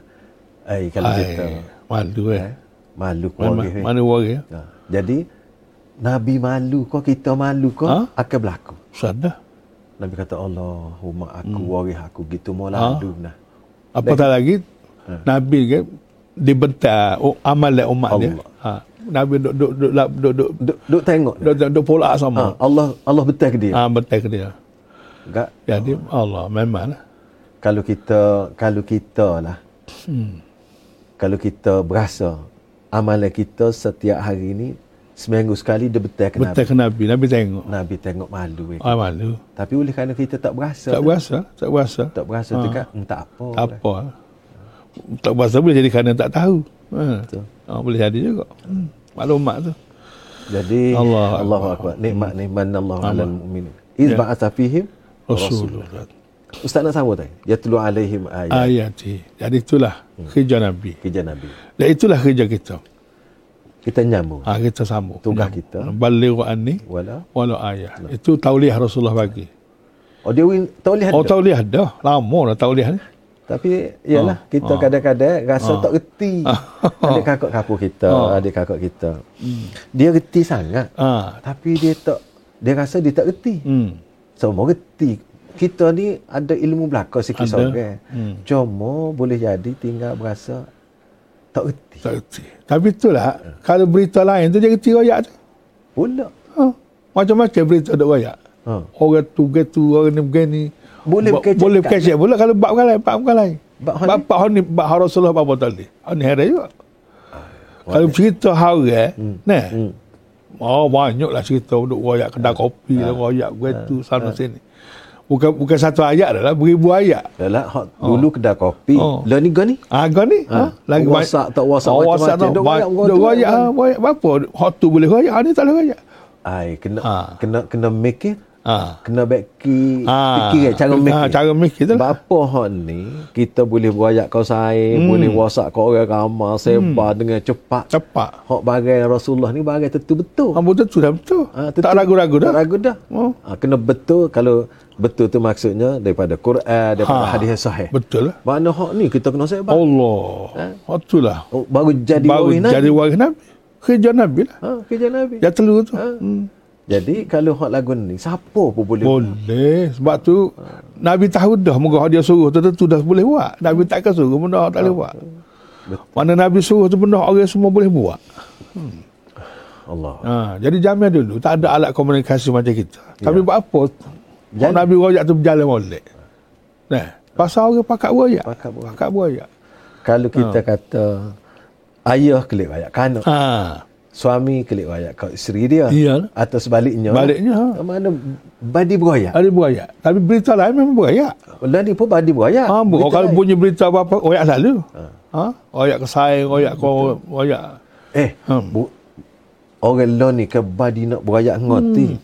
Eh kalau Ai, kita malu eh. eh, malu Memang kuari. Eh. mana waris. Ha, jadi Nabi malu kau kita malu kau Ha? akan berlaku. Sadar. Nabi kata Allahumma aku Hmm. waris aku gitu mau Ha? nah. Apatah lagi Nabi ke dibentar oh, amal dan umat dia. Allah. Ha. Nabi duk duk duk duk duk duk Duk, duk tengok. duk, duk, duk pola Ha, sama. Allah Allah betul ke dia? Ha, betul ke dia. Enggak. Jadi Allah memang lah. Kalau kita kalau kita lah Hmm. kalau kita berasa amalan kita setiap hari ni seminggu sekali dia betul ke Betul Nabi. ke Nabi. Nabi tengok. Nabi tengok malu. Eh. Ah, malu. Tapi oleh kerana kita tak berasa. Tak berasa. Tak berasa. Tak berasa tu kan hmm, tak apa. Tak apa. Tak berasa boleh jadi kerana tak tahu. Ha. Betul. Ha, boleh jadi juga. Hmm. Maklumat tu. Jadi Allah Allah Akbar. Nikmat ni manallahu alal mu'minin. Iz Ya. ba'atha fihim Rasulullah. Ustaz nak sambung tadi. Ya tulu alaihim ayat. ayati. Jadi itulah kerja Nabi. Kerja Nabi. Dan itulah kerja kita. Kita nyambung. Ha, kita sambung. Tugas kita. Balighu anni Wala. walau ayah. Itu tauliah Rasulullah bagi. Oh dia win tauliah Oh tauliah dah. Lama dah tauliah ni. Tapi yalah Ah. kita Ah. kadang-kadang rasa Ah. tak reti. Ada kakak kapur kita, Ah. ada kakak kita. Dia reti sangat. Ha. Tapi dia tak dia rasa dia tak reti. Hmm. Semua reti. Kita ni ada ilmu belaka sikit Ada. seorang. Hmm. Cuma boleh jadi tinggal berasa tak reti. Tak reti. Tapi itulah kalau berita lain tu dia reti royak tu. Pula. Ha. Macam-macam berita ada royak. Ha. Orang tu gitu, orang ni begini. Boleh Ba- berkecek Boleh berkecek pula kalau bab bukan lain, bab bukan lain. Bab Bab ni? bab hal ni, bab Rasulullah apa tak boleh. Hal ni heran juga. Kalau cerita hal eh, nah. Hmm. Oh banyaklah cerita duduk royak kedai kopi lah royak gitu sana sini. Bukan bukan satu ayat dah lah, beribu ayat. Yalah, hot dulu kedai kopi. Oh. Lah ni gani. Ah, kau ni? Ha? Lagi WhatsApp tak WhatsApp oh. WhatsApp tu. Duk royak, Duk duk royak. ah. Berapa? Hot tu boleh royak. Ah, ni tak boleh royak. Ai kena Ha. kena kena make it. Ah. Kena beki Ah. fikir cara make. Ah, it. cara make it tu lah. Apa hot ni kita boleh berayak kau saya, Hmm. boleh WhatsApp kau orang ramai sebar dengan cepat. Cepat. Hak bagai Rasulullah ni bagai tentu betul. Ah, betul tu dah betul. Ah, tak ragu-ragu dah. Tak ragu dah. Oh. Ah, kena betul kalau betul tu maksudnya daripada Quran, daripada Ha. hadis sahih. Betul lah. Mana hak ni kita kena sebar. Allah. Hot tu lah. Oh, baru jadi Baru waris jadi waris Nabi. Kerja Nabi lah. Ha, kerja Nabi. Dia telur tu. Ha. Hmm. Jadi kalau hak lagu ni siapa pun boleh Boleh. Sebab tu Nabi tahu dah moga dia suruh tu tentu dah boleh buat. Nabi takkan suruh benda tak boleh buat. Betul. Mana Nabi suruh tu benda orang semua boleh buat. Allah. Ha, jadi jamin dulu tak ada alat komunikasi macam kita. Tapi buat apa? Jadi- Nabi royak tu berjalan molek. Nah, pasal orang pakat royak. Pakat royak. Pakat royak. Kalau kita kata ayah kelik rakyat kanak, Ha. Suami kelik rakyat kau isteri dia Iya. atau sebaliknya. Baliknya ha. Mana badi berayak. Ada royak. Tapi berita lain memang royak. Lah ni pun badi berayak. Ha, Berita kalau lain. bunyi berita apa-apa royak selalu. Ha. Royak ke saya, royak ke royak. Eh, Hmm. bu, orang lo ni ke badi nak berayak ngoti.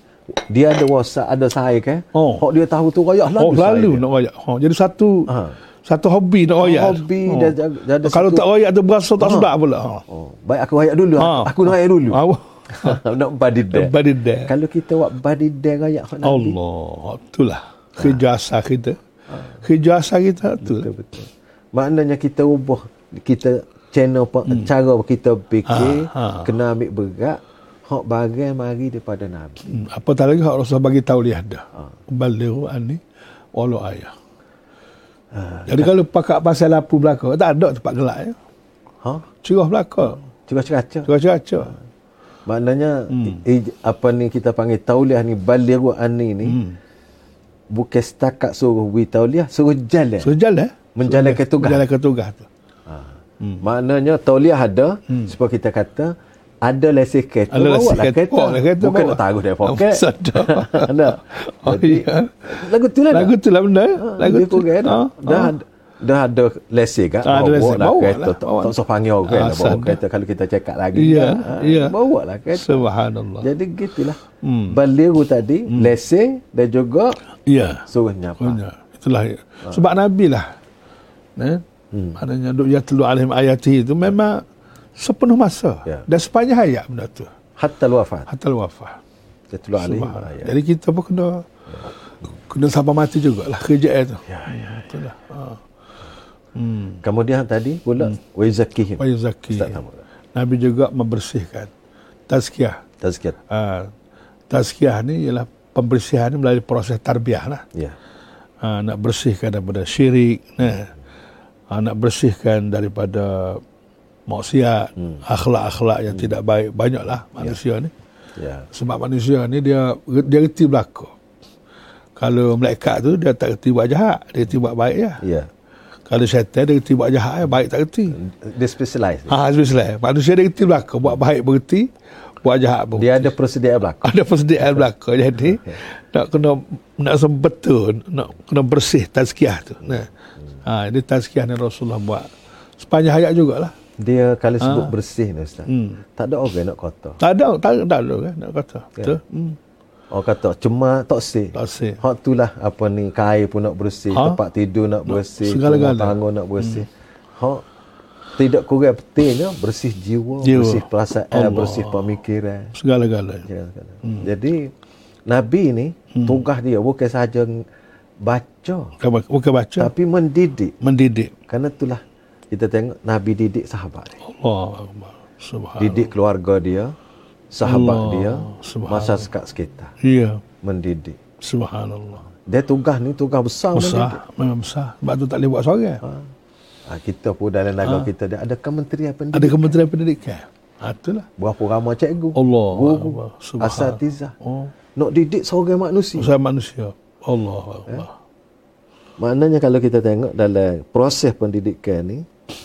Dia ada WhatsApp, ada saya ke? Hmm. Oh. Hak dia tahu tu rayak lah. Oh, selalu nak royak. Ha. Jadi satu Ha. Satu hobi nak royak. Hobi, Ha. dia jaga- dia ada Kalau tak royak tu berasa tak Ha. sedap pula. Ha. Oh, baik aku rayak dulu. Ha. Aku nak rayak dulu. Ha. nak badi dia. Badi dia. Kalau kita buat badi dia rayak hak Nabi. Allah, itulah kejasa kita. Kejasa kita tu. Betul betul. Maknanya kita ubah kita channel hmm. cara kita fikir Ha, ha. kena ambil berat hak bagai mari daripada Nabi. Hmm, apa tak lagi hak Rasulullah bagi tahu dia dah. Ha. Balighu anni walau ayah. Jadi kalau pakat pasal lapu belaka, tak ada tempat gelak ya. Ha? Cerah belaka. Cerah-cerah. Cerah-cerah. Maknanya Hmm. i, apa ni kita panggil tauliah ni balighu anni ni Hmm. bukan setakat suruh wi tauliah, suruh jalan. So jalan. Menjalankan tugas. Menjalankan tugas tu. Ha. Maknanya tauliah ada supaya kita kata ada lesen kereta Hmm. Ada lesen lah kereta. kereta. Oh, lah kereta Bukan bawa. nak taruh dari poket. Sedap. Oh, Jadi iya. lagu tu lah. Lagu tu lah benda. ya. Ha, Lagu tu. dah. Ha, Dah, ha. ada- dah ada lesen kan. Ah, ada bawa lesen. lah Bawa kereta. lah, Tak, tak usah panggil orang lah Ah, bawa kereta kalau kita cakap lagi. Iya, Ha, iya. Bawa lah kereta. Subhanallah. Jadi gitulah. Hmm. Baliru tadi, lesen dan juga Ya. suruh nyapa. Itulah. ya. Sebab Nabi lah. Eh? Hmm. Maknanya duk ya telu alim ayati itu memang sepenuh masa. Ya. Dan sepanjang hayat benda tu. Hatta wafat. Hatta wafat. Jatuh Subhanallah. ayat. Jadi kita pun kena kena sampai mati jugalah kerja itu. Ya, ya. Itulah. Ha. Kemudian tadi pula wa yuzakihim. Wa yuzakki. Ustaz sama. Nabi juga membersihkan tazkiyah. Tazkiyat. Ha, tazkiyah ni ialah pembersihan ni melalui proses tarbiyah lah. Ya. Ha, nak bersihkan daripada syirik, nah. ha, nak bersihkan daripada maksiat, Hmm. akhlak-akhlak yang tidak baik. Banyaklah manusia ni. Ya. Sebab manusia ni dia dia reti berlaku. Kalau malaikat tu dia tak reti buat jahat, dia reti buat baik ya. Ya. Kalau syaitan dia reti buat jahat, baik tak reti. Dia specialize. Ha, sebenarnya manusia dia reti berlaku, buat baik berhenti, buat jahat pun. Dia ada persediaan belakang. ada persediaan belaka jadi nak kena nak betul nak kena bersih tazkiyah tu nah ha ini tazkiyah ni Rasulullah buat sepanjang hayat jugalah Dia kalau sebut bersih ni Ustaz. Hmm. Tak ada orang nak kotor. tak ada tak, tak ada kan nak kata betul hmm. Orang kata sih. Tak sih. Hak tu lah apa ni kain pun nak bersih, Ha? tempat tidur nak bersih, segala-gala. rumah tangga nak bersih. Hak tidak kurang pentingnya bersih jiwa, Jiwa. bersih perasaan, Allah. bersih pemikiran. Segala-galanya. Ya, hmm. Jadi Nabi ni Hmm. tugas dia bukan sahaja baca Bukan, bukan baca, tapi mendidik. mendidik. Kerana itulah kita tengok Nabi didik sahabat dia. Allah. Subhanallah. Didik keluarga dia, sahabat Allah. dia, Subhanallah. masyarakat sekitar. Ya. Mendidik. Subhanallah. Dia tugas ni tugas besar. mendidik. Besar. Memang besar. Sebab tu tak boleh buat seorang. Ha, kita pun dalam negara kita dia ada kementerian pendidikan. Ada kementerian pendidikan. Ha, itulah. Berapa ramai cikgu. Allah Guru. Asatizah. Oh. Nak didik seorang manusia. Usaha manusia. Allah Akbar. Maknanya kalau kita tengok dalam proses pendidikan ni,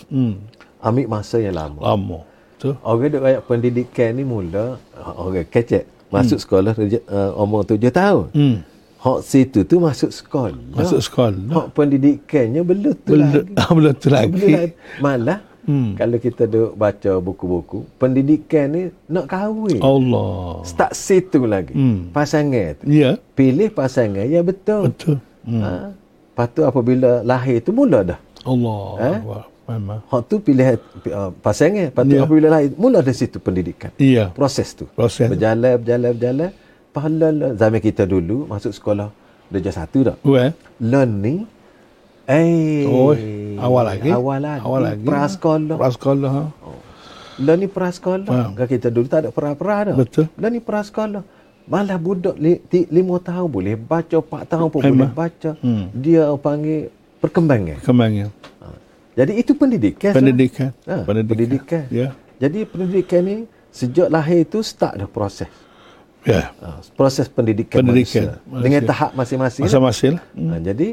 Hmm. ambil masa yang lama. Lama. Tu. Orang duk kayak pendidikan ni mula, orang kecek. Masuk sekolah uh, umur tujuh tahun. Hmm. Hak situ tu masuk sekolah. Masuk sekolah. Hak pendidikannya belum tu Belum, lagi. belum tu Belum lagi. Malah Hmm. kalau kita duk baca buku-buku, pendidikan ni nak kahwin. Allah. Start situ lagi. Hmm. Pasangan tu. Ya. Pilih pasangan yang betul. Betul. Hmm. Ha? Lepas tu apabila lahir tu mula dah. Allah Eh? Akbar. Memang. Hak tu pilih uh, pasangan. Lepas tu Ya. apabila lahir, mula dari situ pendidikan. Iya. Proses tu. Proses. Berjalan, berjalan, berjalan. Pahala zaman kita dulu masuk sekolah darjah satu tak? Well. Learn ni eh Oh, awal lagi. Awal lagi. Awal lagi. Prasekolah. Prasekolah. Ha. Learn ni prasekolah. Faham. Kalau kita dulu tak ada pra-pra dah. Betul. Learn ni prasekolah. Malah budak li, ti, lima tahun boleh baca, empat tahun pun Memang. boleh baca. Hmm. Dia panggil perkembangan. Kembangnya. Ha. Jadi itu pendidikan. Pendidikan. Ha, pendidikan. Ya. Jadi pendidikan ni sejak lahir itu start dah proses. Ya. Ha, proses pendidikan, Pendidikan manusia. Dengan manusia. tahap masing-masing. Masa-masa lah. Ha, jadi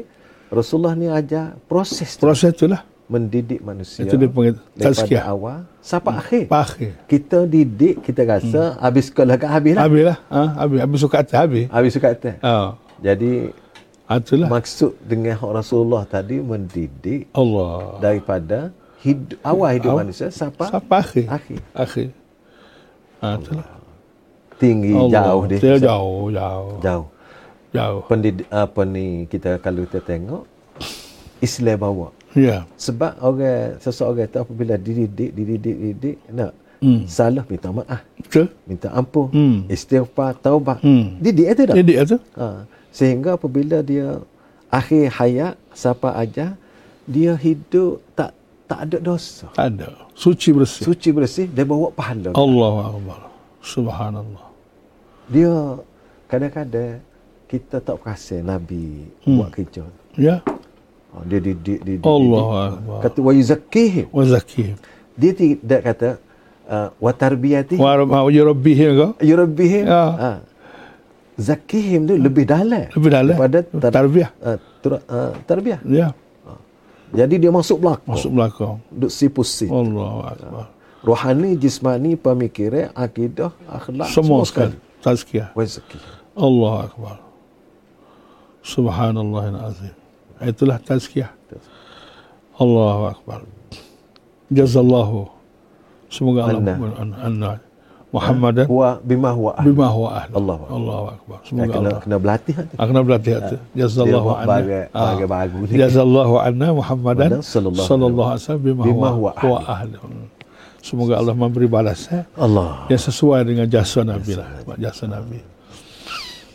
Rasulullah ni ajar proses tu, Proses itulah. mendidik manusia. Itu dia panggil tazkiyah. awal sampai akhir. Pak akhir. Kita didik, kita rasa habis sekolah kat habis lah. Habis lah. Ha? Habis. Habis suka atas habis. Habis suka atas. Ha. Jadi Ha, itulah. maksud dengan hak Rasulullah tadi mendidik Allah. daripada hidup, awal hidup Awal. manusia sampai Sampai akhir. akhir. Akhir. Ha, itulah. Tinggi, jauh dia. Dia jauh, jauh. Jauh. Jauh. Pendidik, apa ni kita kalau kita tengok Islam bawa. Ya. Sebab orang seseorang tu apabila dididik, dididik, dididik, nak Hmm. salah minta maaf, Betul. minta ampun, Hmm. istighfar, taubat. Hmm. Didik itu tak? Jadi tu. Ha. Sehingga apabila dia akhir hayat siapa aja dia hidup tak tak ada dosa. Tak ada. Suci bersih. Suci bersih dia bawa pahala. Allah Akbar. Subhanallah. Dia kadang-kadang kita tak perasan Nabi Hmm. buat kerja. Ya. Ha, dia didik, didik, Allah didik. Akbar. Kata wa yuzakkihim. Wa zakihim. Dia tidak kata uh, wa tarbiyati Wa yurabbihim yurabbihim. Ya. Ha. Zakihim tu lebih dalam. Lebih dalam. Daripada tar- Tarbiyah. uh, uh, tarbiyah. Ya. Jadi dia masuk belakang. Masuk belakang. Duk sipusi. Allah Akbar. Rohani, jismani, pemikiran, akidah, akhlak. Semua sekali. Tazkiyah. Wa zakih. Allah Akbar. Subhanallah yang azim. Itulah tazkiyah. Allahu Akbar. Jazallahu. Semoga Allah anna, anna Muhammadan Huwa bima huwa ahli. bima huwa ahli. Allah Akbar. Allahu Akbar. Ya, Semoga kena, Allah. kena berlatih hati. Aku nak berlatih hati. Jazallahu buat anna. bagai- Ah. Jazallahu anna Muhammadan sallallahu alaihi wasallam bima bima huwa huwa huwa ahli. Hmm. Semoga Allah memberi balasan Allah. yang sesuai dengan jasa Nabi lah. Jasa Nabi.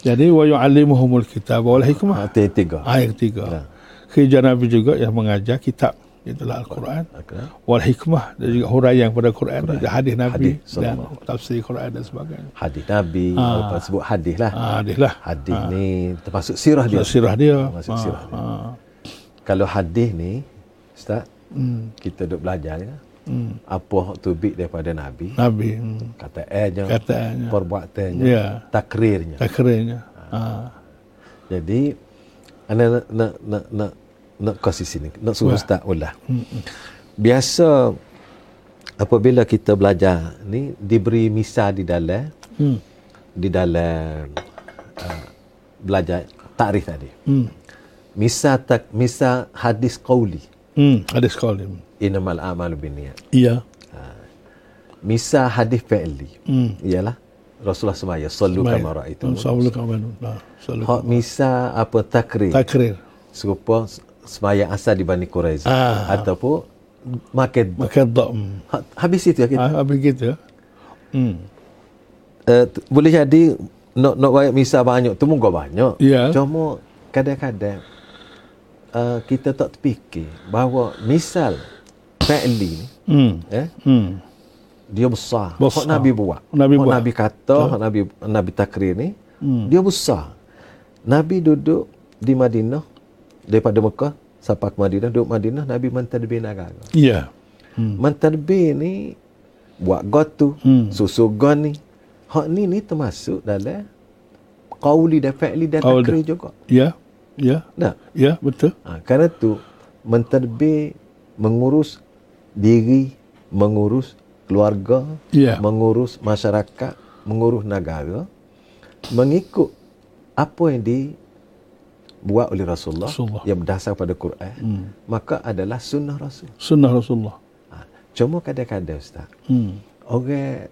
Jadi wa yu'allimuhumul kitab wal hikmah. Hati tiga. Ayat ketiga. Ya. Kerja Nabi juga yang mengajar kitab itulah Al-Quran Akram. wal hikmah dan juga huraian pada Quran, dan hadis Nabi Hadis, dan sallallahu tafsir Quran dan sebagainya. Hadis Nabi, Ah. apa sebut hadis lah. Ah, hadis lah. Hadis ni termasuk sirah dia. Sirah dia. Masuk Ah, sirah dia. ah. Kalau hadis ni, Ustaz, Hmm. kita duk belajar ya. Hmm. Apa hak tu bit daripada Nabi, Nabi. Hmm. kata nya Katanya. perbuatannya, Ya. takrirnya. Takrirnya. Ah. Jadi anda nak nak nak nak, kasih sini, nak suruh Wah. Ustaz ulah. Hmm. Biasa apabila kita belajar ni diberi misal di dalam Hmm. di dalam uh, belajar takrif tadi. Hmm. Misal tak misal hadis qauli Hmm. Hadis qauli. innamal a'malu binniyat. Iya. Misal hadis fi'li Hmm. ialah Rasulullah semaya sallu kama raaitu. Sallu kama Nah, sallu Hak misa apa takrir takrir. serupa semaya asal di Bani Quraiza Ah. ataupun makan Makan dak. Hmm. Ha- habis itu ya kita. Ah, habis gitu. Hmm. Uh, t- boleh jadi nak nak bayar misa banyak tu mungkin banyak. Ya. Cuma kadang-kadang uh, kita tak terfikir bahawa misal fi'li ni Hmm. eh Hmm. dia besar. Besar. Hak Nabi buat. Nabi hak buat. Nabi kata, hak Nabi Nabi takrir ni dia besar. Nabi duduk di Madinah daripada Mekah sampai ke Madinah, duduk Madinah Nabi mentadbir negara. Ya. Hmm. Mentadbir ni buat gotu, Hmm. susu gon ni. Hak ni ni termasuk dalam qauli dan fi'li dan takrir juga. Ya. Ya. Nah, Ya, betul. ha, kerana tu mentadbir mengurus diri, mengurus keluarga, Ya. mengurus masyarakat, mengurus negara mengikut apa yang dibuat oleh Rasulullah, Rasulullah. yang berdasar pada Quran, Hmm. maka adalah sunnah Rasul. Sunnah Rasulullah. Ha, cuma kadang-kadang Ustaz, Hmm. orang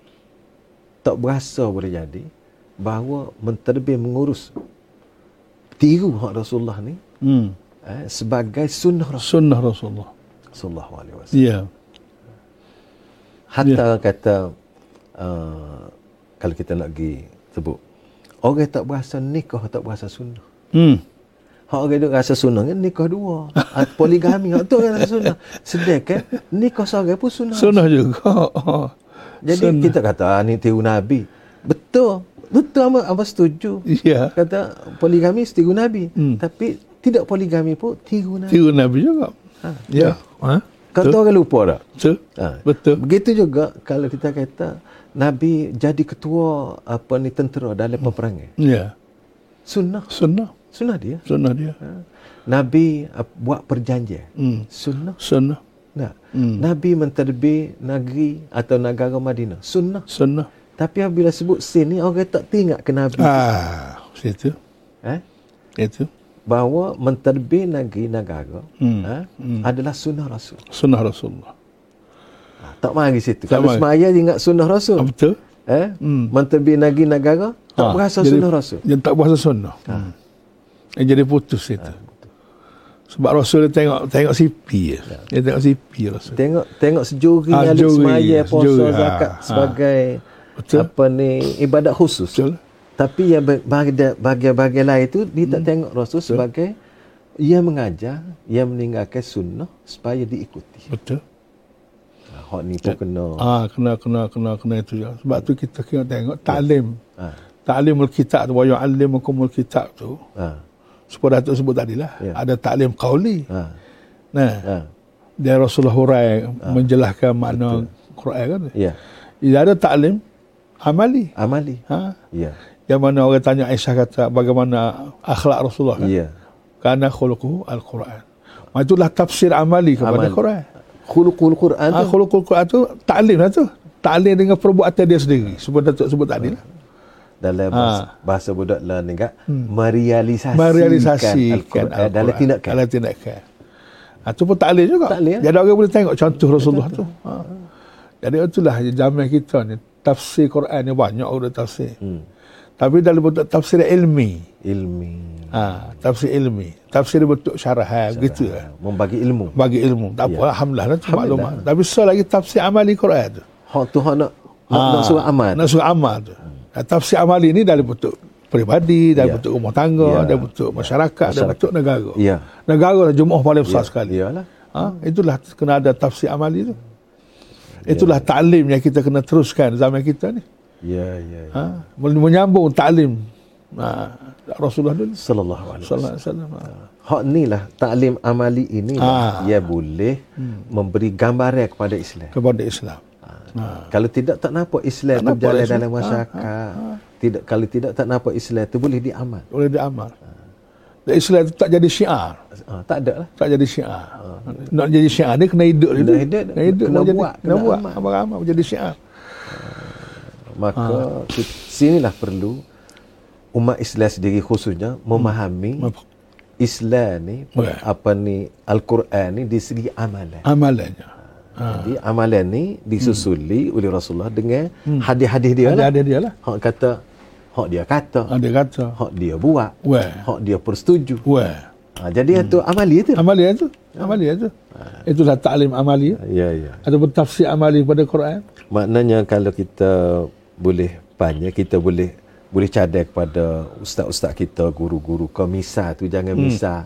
tak berasa boleh jadi bahawa mentadbir mengurus tiru hak Rasulullah ni Hmm. eh, sebagai sunnah Rasul Sunnah Rasulullah. sallallahu alaihi wasallam. Ya. Hatta kata uh, kalau kita nak pergi sebut orang tak berasa nikah tak berasa sunnah. Hmm. Hak orang duk rasa sunnah kan nikah dua. Ah, Poligami hak tu rasa sunnah. Sedangkan nikah seorang pun sunnah. Sunnah juga. Jadi sunnah. kita kata ah, ni tiru Nabi. Betul. Betul apa apa setuju. Ya. Kata poligami tiru Nabi. Hmm. Tapi tidak poligami pun tiru Nabi. Tiru Nabi juga. Ha. Ya. Ha? Kata orang lupa tak? Betul. Ha. Betul. Begitu juga kalau kita kata Nabi jadi ketua apa ni tentera dalam peperangan. Ya. Sunnah. Sunnah. Sunnah dia. Sunnah dia. Ha. Nabi uh, buat perjanjian. Hmm. Sunnah. Sunnah. Nah. Hmm. Nabi mentadbir negeri atau negara Madinah. Sunnah. Sunnah. Tapi apabila sebut sin ni orang tak teringat ke Nabi. Ah, situ. Eh? Itu. Bahawa mentadbir negeri negara Hmm. eh, adalah sunnah Rasul. Sunnah Rasulullah. Ha, tak mari situ. Tak Kalau semaya ingat sunnah Rasul. Ah, betul. Eh? Hmm. Mentadbir negeri negara tak Ah, berasa jadi- sunnah Rasul. Dia tak berasa sunnah. Hmm. Dia jadi putus itu. Sebab Rasul dia tengok tengok sipi je. Dia tengok sipi Rasul. Tengok tengok sejuri Ah, ahli sejuri, semaya puasa sejuri. Ah, zakat ah. sebagai Betul. apa ni ibadat khusus. Betul. Tapi yang bahagian lain itu dia Hmm. tak tengok Rasul sebagai ia mengajar, ia meninggalkan sunnah supaya diikuti. Betul. Ha, hak ni pun kena. Ah, kena kena kena kena itu ya. Sebab tu kita kena tengok taklim. Ha. Taklimul kitab tu wa yu'allimukumul kitab tu. Ha. Seperti Datuk sebut tadi lah. Ya. Ada taklim qauli. Ha. Nah, Ha. dia Rasulullah hurai menjelaskan makna Quran kan. Ya. Ia ada taklim amali. Amali. Ha? Ya. Yang mana orang tanya Aisyah kata bagaimana akhlak Rasulullah kan? Ya. Karena khuluquhu al-Quran. Itulah tafsir amali kepada Amali. Quran. Khuluqul Quran Ah, tu. khuluqul Quran tu taklim lah tu. Taklim dengan perbuatan dia sendiri. Sebut Datuk sebut tadi lah. Dalam Ha. bahasa, budak ni kan merealisasikan Merealisasikan Al-Quran dalam tindakan. Dalam tindakan. Ha, tu pun taklim juga. Taklim. Jadi orang boleh tengok contoh Rasulullah tu. Ha. Jadi itulah zaman kita ni. Tafsir Quran ni banyak orang tafsir. Hmm. Tapi dalam bentuk tafsir ilmi. Ilmi. Ha, tafsir ilmi. Tafsir bentuk syarahan. Begitu lah. Membagi ilmu. Bagi ilmu. Tak apa. Ya. Alhamdulillah. Itu Alhamdulillah. maklumat. Tapi selagi tafsir amali Quran tu. Hak tu hak nak nak, Ah, nak suruh amal. Nak suruh amal tu. Hmm. Tafsir amali ni dalam bentuk peribadi, dalam Ya. bentuk rumah tangga, Ya. dalam bentuk masyarakat, dalam Masyarakat. bentuk negara. Ya. Negara lah jemaah paling besar sekali. Iyalah. Ha? Itulah kena ada tafsir amali tu. Itulah taklim yang kita kena teruskan zaman kita ni. Ya, ya. ya. Ha? Menyambung taklim ha, Rasulullah dulu. Sallallahu alaihi wasallam. Sallallahu. Ha. Hak ni lah taklim amali ini Ah. ia boleh memberi gambaran kepada Islam. Kepada Islam. Ha. Kalau tidak tak nampak Islam Tak berjalan Islam. dalam masyarakat. Tidak kalau tidak tak nampak Islam tu boleh diamal. Boleh diamal. Dan Islam itu tak jadi syiar. Ha, tak ada lah. Tak jadi syiar. Nak jadi syiar ni kena hidup Kena dulu. hidup, Kena hidup. kena jadi- buat, Kena kena buat. amal. Amal-amal jadi syiar. Maka ki- sinilah perlu umat Islam sendiri khususnya memahami Islam ni Ya. apa ni Al-Quran ni di segi amalan. Amalannya. Jadi amalan ni disusuli oleh Rasulullah dengan hadis-hadis dia lah. ada dia lah. Hak kata, hak dia kata, Ada kata. hak dia buat, Weh. hak dia persetuju. Weh. Ha, jadi itu amali itu. Amalia tu. Amalia tu. Itulah taklim amali. Ya, ya. Ataupun tafsir amali pada Quran. Maknanya kalau kita boleh banyak kita boleh boleh cadai kepada ustaz-ustaz kita, guru-guru ke misal tu jangan hmm. misal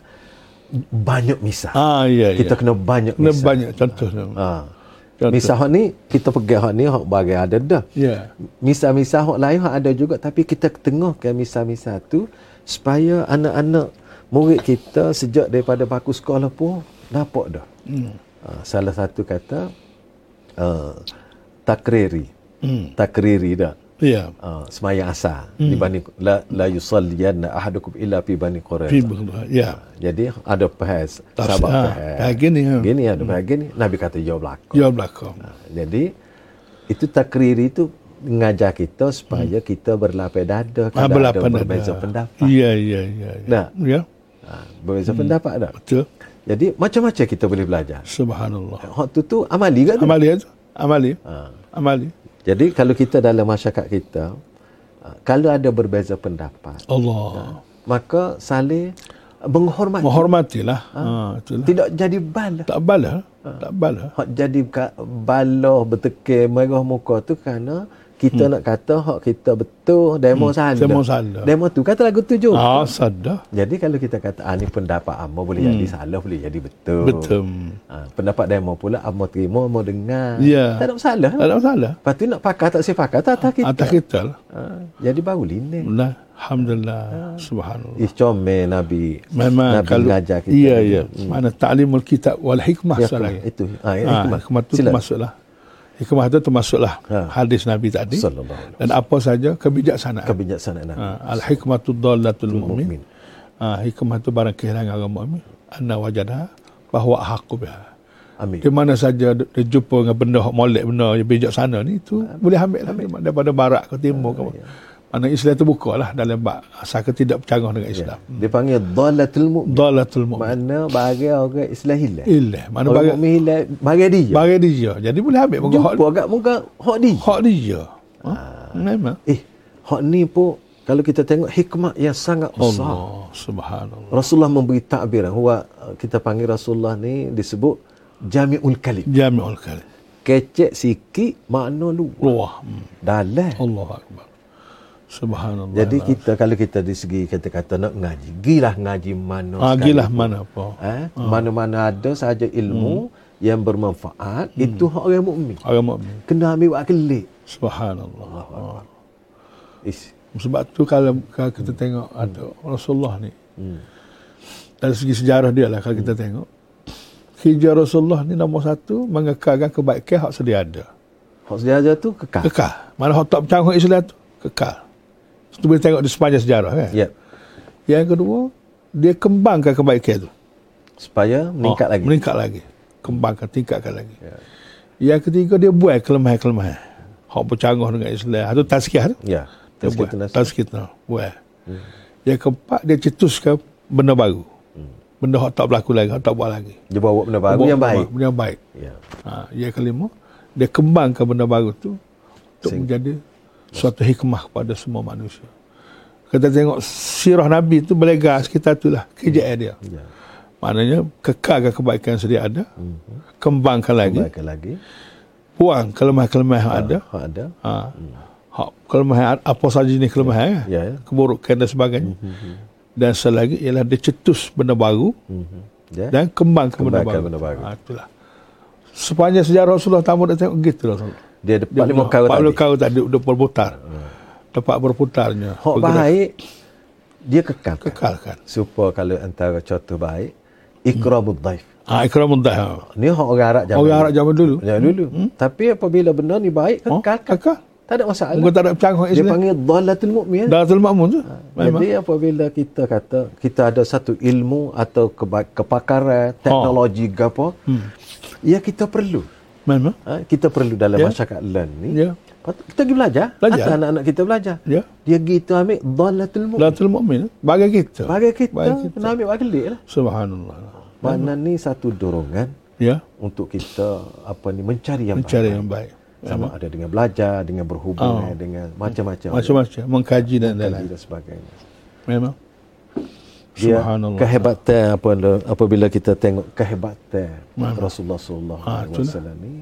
banyak misal. Ah, ya, kita ya. kena banyak Kena misal. banyak contoh. Ha. Contoh. Misal hak ni kita pegang hak ni hak bagai ada dah. Ya. Misal-misal hak lain hak ada juga tapi kita tengahkan misal-misal tu supaya anak-anak murid kita sejak daripada baku sekolah pun dapat dah. Hmm. Ha, salah satu kata uh, takriri. Hmm. Takriri dah. Ya. Uh, semayang asar di bani la la yusalliyanna ahadukum illa fi bani. Fi betul. Ya. Jadi ada Tafsir. sahabat Ha, bahas. bahas gini, ha. Gini ada bahas gini. Nabi kata jawab belakang. Jawab belakang. Jadi itu takriri itu mengajar kita supaya kita berlapis dada Ah, kalau ada berlapan berbeza ada. pendapat. Ya, ya, ya. ya. Nah. Ya. Ha, berbeza pendapat tak? Betul. Jadi macam-macam kita boleh belajar. Subhanallah. Hak tu tu amali kan tu? Amali tu. Amali. Ha. Amali. Jadi kalau kita dalam masyarakat kita ha, kalau ada berbeza pendapat Allah. maka saling menghormati Menghormatilah. Ha, itulah. tidak jadi bala Tak bala. Tak bala. hak jadi ka- bala bertekir merah muka tu kerana kita nak kata hak kita betul demo salah demo salah. demo tu kata lagu tu juga Ah, sadar. jadi kalau kita kata ah ni pendapat amo boleh jadi salah boleh jadi betul Betul. ha, pendapat demo pula amo terima amo dengar Ya. tak ada masalah Tak ada masalah. lepas tu nak pakai tak sepakat tak atas kita Atas kita lah. ha, jadi baru lini Nah, Alhamdulillah. Subhanallah. Ih comel Nabi Memang Nabi kalau mengajar kita Iya, iya. Mana ta'limul kitab wal hikmah Ya, salah. itu. Ah, ya, Ah, hikmah. hikmah termasuklah. Hikmah itu termasuklah Ha. hadis Nabi tadi. Dan apa saja kebijaksanaan. kebijaksanaan Ha, al hikmatu dhallatul Mukmin. mu'min. Ha, hikmah itu barang kehilangan orang mukmin. Anna wajadaha bahawa haqqu biha. amin Di mana saja dia, jumpa dengan benda hak molek benda yang bijaksana ni itu boleh ambil lah daripada barat ke timur ke. Mana Islam itu buka lah dalam bab asal ke tidak bercanggah dengan Islam. dia panggil dhalatul mu'min Dhalatul mu'min. makna bagi orang Islam hilang Ilah. Mana orang bagi mukmin hilang bagi dia bagi dia. Jadi boleh ambil muka hak, jumpa agak muka hak dia hak dia. Ha? Memang. eh hak ni pun kalau kita tengok hikmah yang sangat besar Allah subhanallah. Rasulullah memberi takbiran huwa kita panggil Rasulullah ni disebut jami'ul kalim Jami'ul kalim. kecek sikit makna luas Luah. Hmm. dalam Allah Akbar. Subhanallah. Jadi kita kalau kita di segi kata-kata nak ngaji, gilah ngaji mana ah, gilah mana apa. Eh, mana-mana ada saja ilmu yang bermanfaat, itu hak orang mukmin. Orang mukmin. Kena ambil buat kelik. Subhanallah. Ah. Is. Sebab tu kalau, kalau kita tengok ada Rasulullah ni. Hmm. Dari segi sejarah dia lah kalau kita tengok. Hijrah Rasulullah ni nombor satu mengekalkan kebaikan hak sedia ada. Hak sejajar tu kekal. Kekal. Mana hak tak bercanggah Islam tu? Kekal. Itu boleh tengok di sepanjang sejarah kan. Ya. Yang kedua, dia kembangkan kebaikan tu. Supaya meningkat Oh, lagi. Meningkat lagi. Kembangkan, tingkatkan lagi. Ya. Yang ketiga, dia buat kelemahan-kelemahan. Hak bercanggah dengan Islam. Itu tazkiyah tu. Ya. Dia Terus buat. kita. Tazkiyah. Buat. Yang keempat, dia cetuskan benda baru. Benda hak tak berlaku lagi, hak tak buat lagi. Dia bawa benda baru yang baik. Benda yang baik. Ya. Ha, yang kelima, dia kembangkan benda baru tu untuk Sehingga- menjadi suatu hikmah kepada semua manusia. Kita tengok sirah Nabi tu berlegas kita tu lah kejayaan dia. Ya. Maknanya kekalkan kebaikan yang sedia ada, kembangkan lagi, Baikkan lagi. buang kelemahan-kelemahan yang ada. Hak ada. Ha. Hak kelemahan apa saja jenis kelemahan, Ya, ya. keburukan dan sebagainya. Dan selagi ialah dia cetus benda baru Mhm. Ya. dan kembangkan benda Kembangkan baru. benda baru. Ha, itulah. Sepanjang sejarah Rasulullah tamu dia tengok gitu Rasulullah. Dia ada 45 kau tadi. kau tadi udah berputar. Tempat berputarnya. Hak Bergerak. baik dia kekal. Kekalkan. Supaya kalau antara contoh baik ikramud dhaif. Ah, ikramun dah. Ni hak orang Arab zaman Orang Arab zaman dulu. Ya dulu. Tapi apabila benda ni baik, Oh, kekalkan. Kekal. Tak ada masalah. Muka tak ada bercanggah Dia panggil dhalatul mu'min. Dalatul makmun tu. Memang. Jadi apabila kita kata kita ada satu ilmu atau keba- kepakaran, teknologi ke apa, ya kita perlu. Memang. Ha, kita perlu dalam Ya. masyarakat learn ni. Ya. Patut Kita pergi belajar. Belajar. Atau anak-anak kita belajar. Ya. Dia gitu ambil dhalatul mu'min. Dalatul makmun. Bagi kita. Bagi kita, Bagi kita. kena ambil wakil lah. Subhanallah. Mana ni satu dorongan Ya. untuk kita apa ni mencari yang Mencari baik. yang baik. sama ada dengan belajar, dengan berhubungan, dengan macam-macam. Macam-macam. Mengkaji dan Mengkaji lain-lain. dan sebagainya. Memang. Dia Subhanallah. kehebatan apa apabila kita tengok kehebatan Rasulullah sallallahu Ah, alaihi wasallam ni.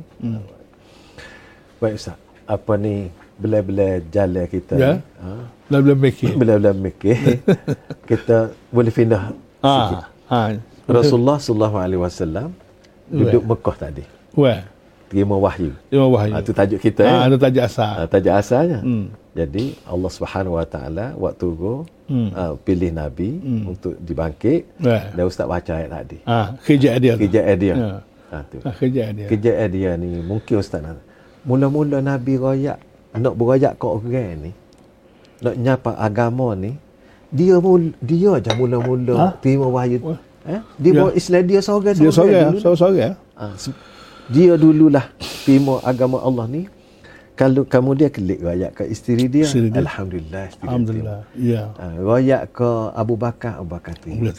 Baik Ustaz, apa ni bila-bila jalan kita Ya. ni, ha, Bila-bila mikir. bila-bila mikir kita boleh pindah sikit. Ah. Ha. Rasulullah sallallahu alaihi wasallam duduk Mekah tadi. Wah. Terima wahyu. Lima wahyu. Ha, itu tajuk kita Ah, ya. ada tajuk asal. Ha, tajuk asalnya. Hmm. Jadi Allah Subhanahu Wa Taala waktu tu Hmm. uh, pilih nabi untuk dibangkit Wah. dan ustaz baca ayat tadi. Ah, kerja dia. tu. Kejayaan dia. Ya. Ha tu. Ah, kerja dia. Kejayaan dia ni mungkin ustaz nak. Mula-mula nabi royak nak beroyak ke orang ni. Nak nyapa agama ni. Dia mul, dia aja mula-mula Ha? terima wahyu. Wah. Eh? Dia Ya. bawa Islam dia seorang Dia seorang, dulu. seorang. Ha, se- dia dululah terima agama Allah ni. Kalau kamu dia kelik royak ke isteri dia, Isteri dia. alhamdulillah isteri dia Alhamdulillah. Ya. terima. Ha, royak ke Abu Bakar, Abu Bakar terima.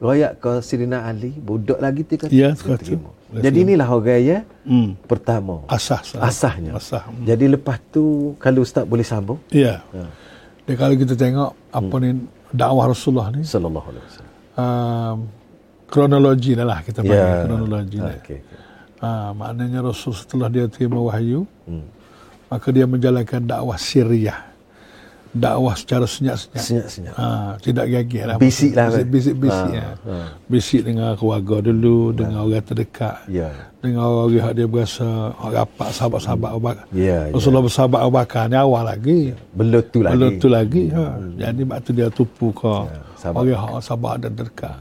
Royak ke Sirina Ali, budak lagi tiga Ya, dia suka terima. Jadi inilah orang ya Hmm. pertama. Asah. sah. Asahnya. Asah. Hmm. Jadi lepas tu kalau ustaz boleh sambung. Ya. Ha. Dan kalau kita tengok apa ni dakwah Rasulullah ni Sallallahu alaihi wasallam. um, kronologi dah lah kita panggil Ya. kronologi dah. Okey. okey. Ha, maknanya Rasul setelah dia terima wahyu, Hmm. maka dia menjalankan dakwah sirriyah. Dakwah secara senyap-senyap. Senyap-senyap. Ha, tidak gagih lah. Bisik lah, kan? Bisik-bisik. Ha, Ha, ha. Bisik dengan keluarga dulu, dengan orang terdekat. Ya. Dengan orang yang dia berasa rapat sahabat-sahabat Abu Bakar. Ya, ya. Rasulullah bersahabat Abu Bakar ni awal lagi. Belum tu lagi. Belum tu lagi. Ha. Jadi waktu dia tupu ke sahabat. orang yang sahabat dan terdekat.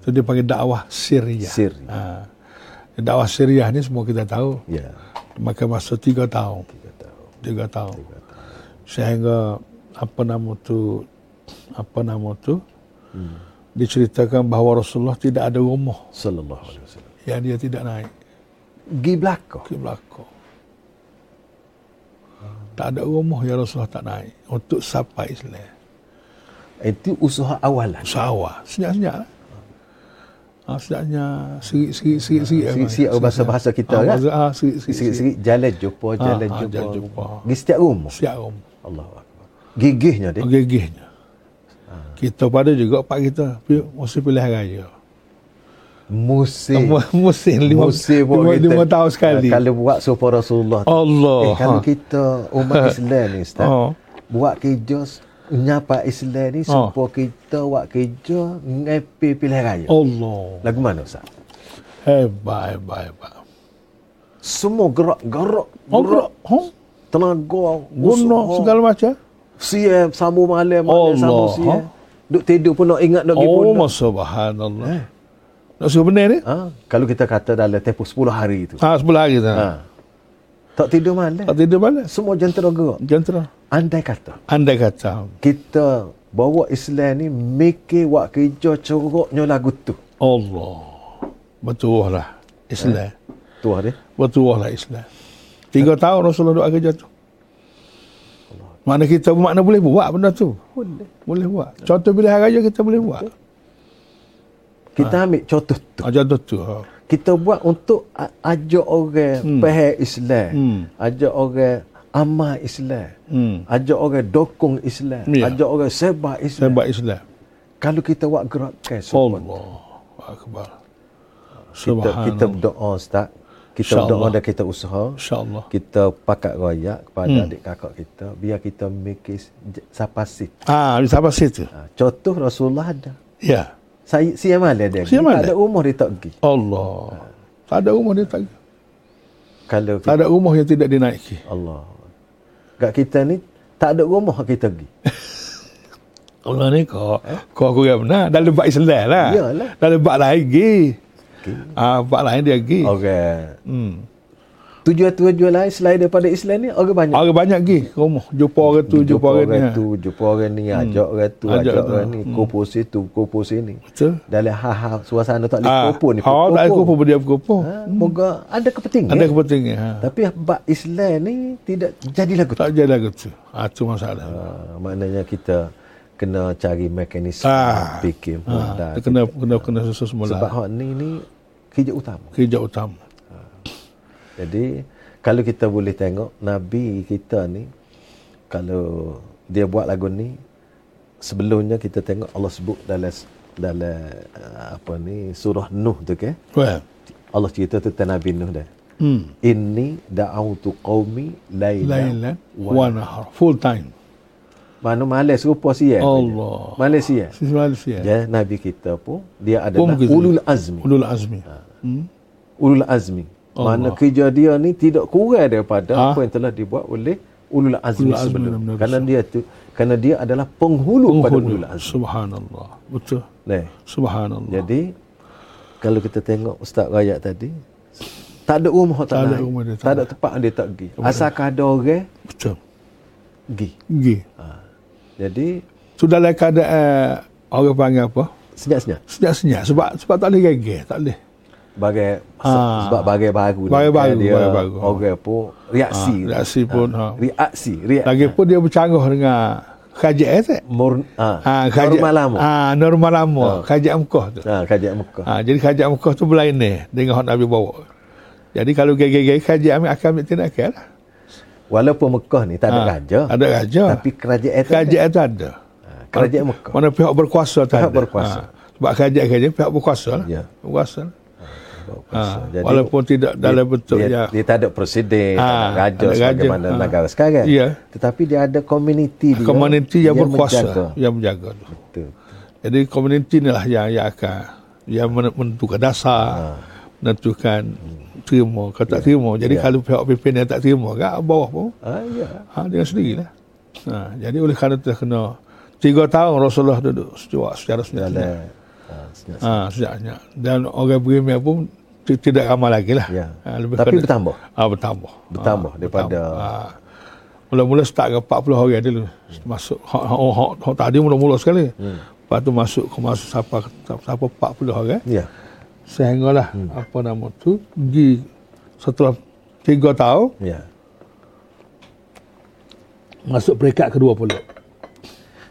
Itu dia panggil dakwah sirriyah. Sirriyah. Ha. Dakwah sirriyah ni semua kita tahu. Ya. Maka masa tiga tahun. Tiga tahun. Tiga tahun. Sehingga apa nama tu apa nama tu Hmm. diceritakan bahawa Rasulullah tidak ada rumah Sallallahu alaihi wasallam. yang dia tidak naik Gi belakang. ke belakang. Tak ada rumah yang Rasulullah tak naik untuk sampai Islam. Itu usaha awalan. Usaha senyap-senyap lah. Ha, senyapnya seri-seri seri-seri Sikit-sikit bahasa-bahasa kita kan. Ha, seri-seri Sikit-sikit jalan jumpa, jalan ah, jumpa. jalan jumpa. Di setiap rumah. siap rumah. Allah Akbar. Gigihnya dia. Gigihnya. Kita pada juga pak kita mesti pilihan raya. Musim. Mu- Musim lima, Musim lima, kita. lima tahun sekali. Kalau buat supaya Rasulullah. Allah. Eh, kalau ha. kita umat Islam ni Ustaz. Oh. Buat kerja nyapa Islam ni Oh. supaya kita buat kerja ngepi pilihan raya. Allah. Lagu mana Ustaz? Hebat, hebat, hebat. Semua gerak-gerak. Oh, gerak. Oh, Tenaga. guna segala macam. Siap sambung malam, malam Allah. sambung siap. Duk tidur pun nak ingat nak pergi Oh, pun. subhanallah. Nak suruh benar ni? Ha? Kalau kita kata dalam tempoh 10 hari itu. Ha, sebelah hari tu. Ha. Tak tidur malam. Tak tidur balik. Semua jentera gerak. Jentera. Andai kata Andai kata. kita bawa Islam ni mikir buat kerja coroknya lagu tu. Allah. Betul lah. Islam. Tu dia. Betul lah Islam. Tiga tahun Rasulullah doa kerja tu. Mana kita makna boleh buat benda tu. Boleh. Boleh buat. Contoh pilihan raya kita boleh buat. Kita ambil contoh tu. Ha, contoh tu. Ha. Kita buat untuk ajak orang hmm. faham Islam. Hmm. Ajak orang amal Islam. Hmm. Ajak orang dokong Islam. Ya. Ajak orang sebab Islam. Sebab Islam. Kalau kita buat gerakan support, Allah. Akbar. kita, kita berdoa Ustaz. Kita berdoa dan kita usaha. InsyaAllah. Kita pakat royak kepada Hmm. adik kakak kita. Biar kita mikir j- sapasi. Ah, di sampai situ. Ha, contoh Rasulullah ada. Ya. Saya siapa malam dia? Dia malam? Tak ada umur dia tak pergi. Allah. Tak ada rumah dia tak. Kalau Tak kita, ada rumah yang tidak dinaiki. Allah. Kat kita ni tak ada rumah kita pergi. Allah ni kau, kau aku yang benar. Dalam bab Islam lah. Iyalah. Dalam bab lain pergi. Ah, bab lain dia pergi. Orang Hmm. Tujuan-tujuan lain selain daripada Islam ni orang banyak. Orang banyak ke rumah. Jumpa orang tu, jumpa, orang ni. tu, jumpa orang ni, ajak orang tu, Ajak ajak orang ni, kumpul situ, kumpul sini. Betul. Dalam hal-hal suasana tak boleh Ah, kumpul ni. Ha, tak ada kumpul dia berkumpul. Ha, moga ada kepentingan. Ada kepentingan. Ha. Tapi bab Islam ni tidak jadi lagu tu. Tak jadi lagu tu. Ha, tu masalah. Ha, maknanya kita kena cari mekanisme Ah. fikir Ha, kena kena kena susun semula. Sebab hak ni ni kerja utama. Kerja utama. Jadi kalau kita boleh tengok Nabi kita ni kalau dia buat lagu ni sebelumnya kita tengok Allah sebut dalam dalam uh, apa ni surah Nuh tu ke Well. Allah cerita tentang Nabi Nuh dah. Hmm. Inni da'autu qaumi lailan Lailan wa nahar. Full time. Mana malas rupa sia. Allah. Malas sia. Sisi Malaysia. Ya, Nabi kita pun dia adalah ulul azmi. Ulul azmi. Hmm. Ulul azmi. Mana kerja dia ni tidak kurang daripada Ah. apa yang telah dibuat oleh ulul azmi Ulul azmi sebelum. benar-benar Karena dia tu kerana dia adalah penghulu, pada Penghulu. ulul azmi. Subhanallah. Betul. Nah, Subhanallah. jadi kalau kita tengok Ustaz Rayak tadi tak ada rumah tak, Tak ada rumah dia tak tak ada tempat dia tak pergi. Asalkan ada orang Betul. pergi. Pergi. Ha. Jadi Tu dalam keadaan orang panggil apa? senyap-senyap. Senyap-senyap. Sebab sebab tak boleh gegeh. Tak boleh. Bagai Ah. sebab bagai baru ni, Bagai kan, baru, dia bagai baru. orang pun reaksi. Ha, reaksi pun, ha. Reaksi, reaksi. Lagipun dia bercanggah dengan kajian tak? Mur, ha, Ha, kajian, normal lama. Ha. Ha, normal lama. Kajian Mekah tu. ha, kajian Mekah. Ha, jadi kajian Mekah tu berlain ni dengan yang Nabi bawa. Jadi kalau gaya-gaya kajian ambil akan ambil tindakan lah. Walaupun Mekah ni tak ada Ha, raja. Ada raja. Tapi kerajaan tu. Kajian tu ada. Ha, kerajaan Mekah. Mana pihak berkuasa tu Pihak ada. berkuasa. Ha, sebab kajian-kajian pihak berkuasa lah. Ya. Berkuasa lah. Ha, Jadi, walaupun tidak dalam bentuk dia, ya. dia tak ada presiden, tak Ha, ada raja ada sebagaimana Ha. negara sekarang. Ya. Tetapi dia ada komuniti dia. Komuniti yang berkuasa. menjaga. Yang menjaga tu. Betul. Jadi komuniti inilah yang, yang akan yang men- menentukan dasar, menentukan terima ke tak terima. Jadi Ya. kalau pihak pimpinan tak terima kat bawah pun Ah, ya. ha, dengan sendirilah. Ha, jadi oleh kerana kena tiga tahun Rasulullah duduk secara, secara senyap. Ha, senyap. Ha, senyapnya. Dan orang berimia pun ti- tidak ramai lagi lah. Ya. Ha, lebih Tapi kena- bertambah. Ha, bertambah. Bertambah Ha, daripada-. Ha. Mula-mula start ke 40 orang dulu. Masuk hak tadi mula-mula sekali. Hmm. Lepas tu masuk ke masuk siapa siapa 40 orang. Ya. Sehinggalah hmm. apa nama tu pergi setelah tiga tahun Ya. masuk peringkat kedua pula.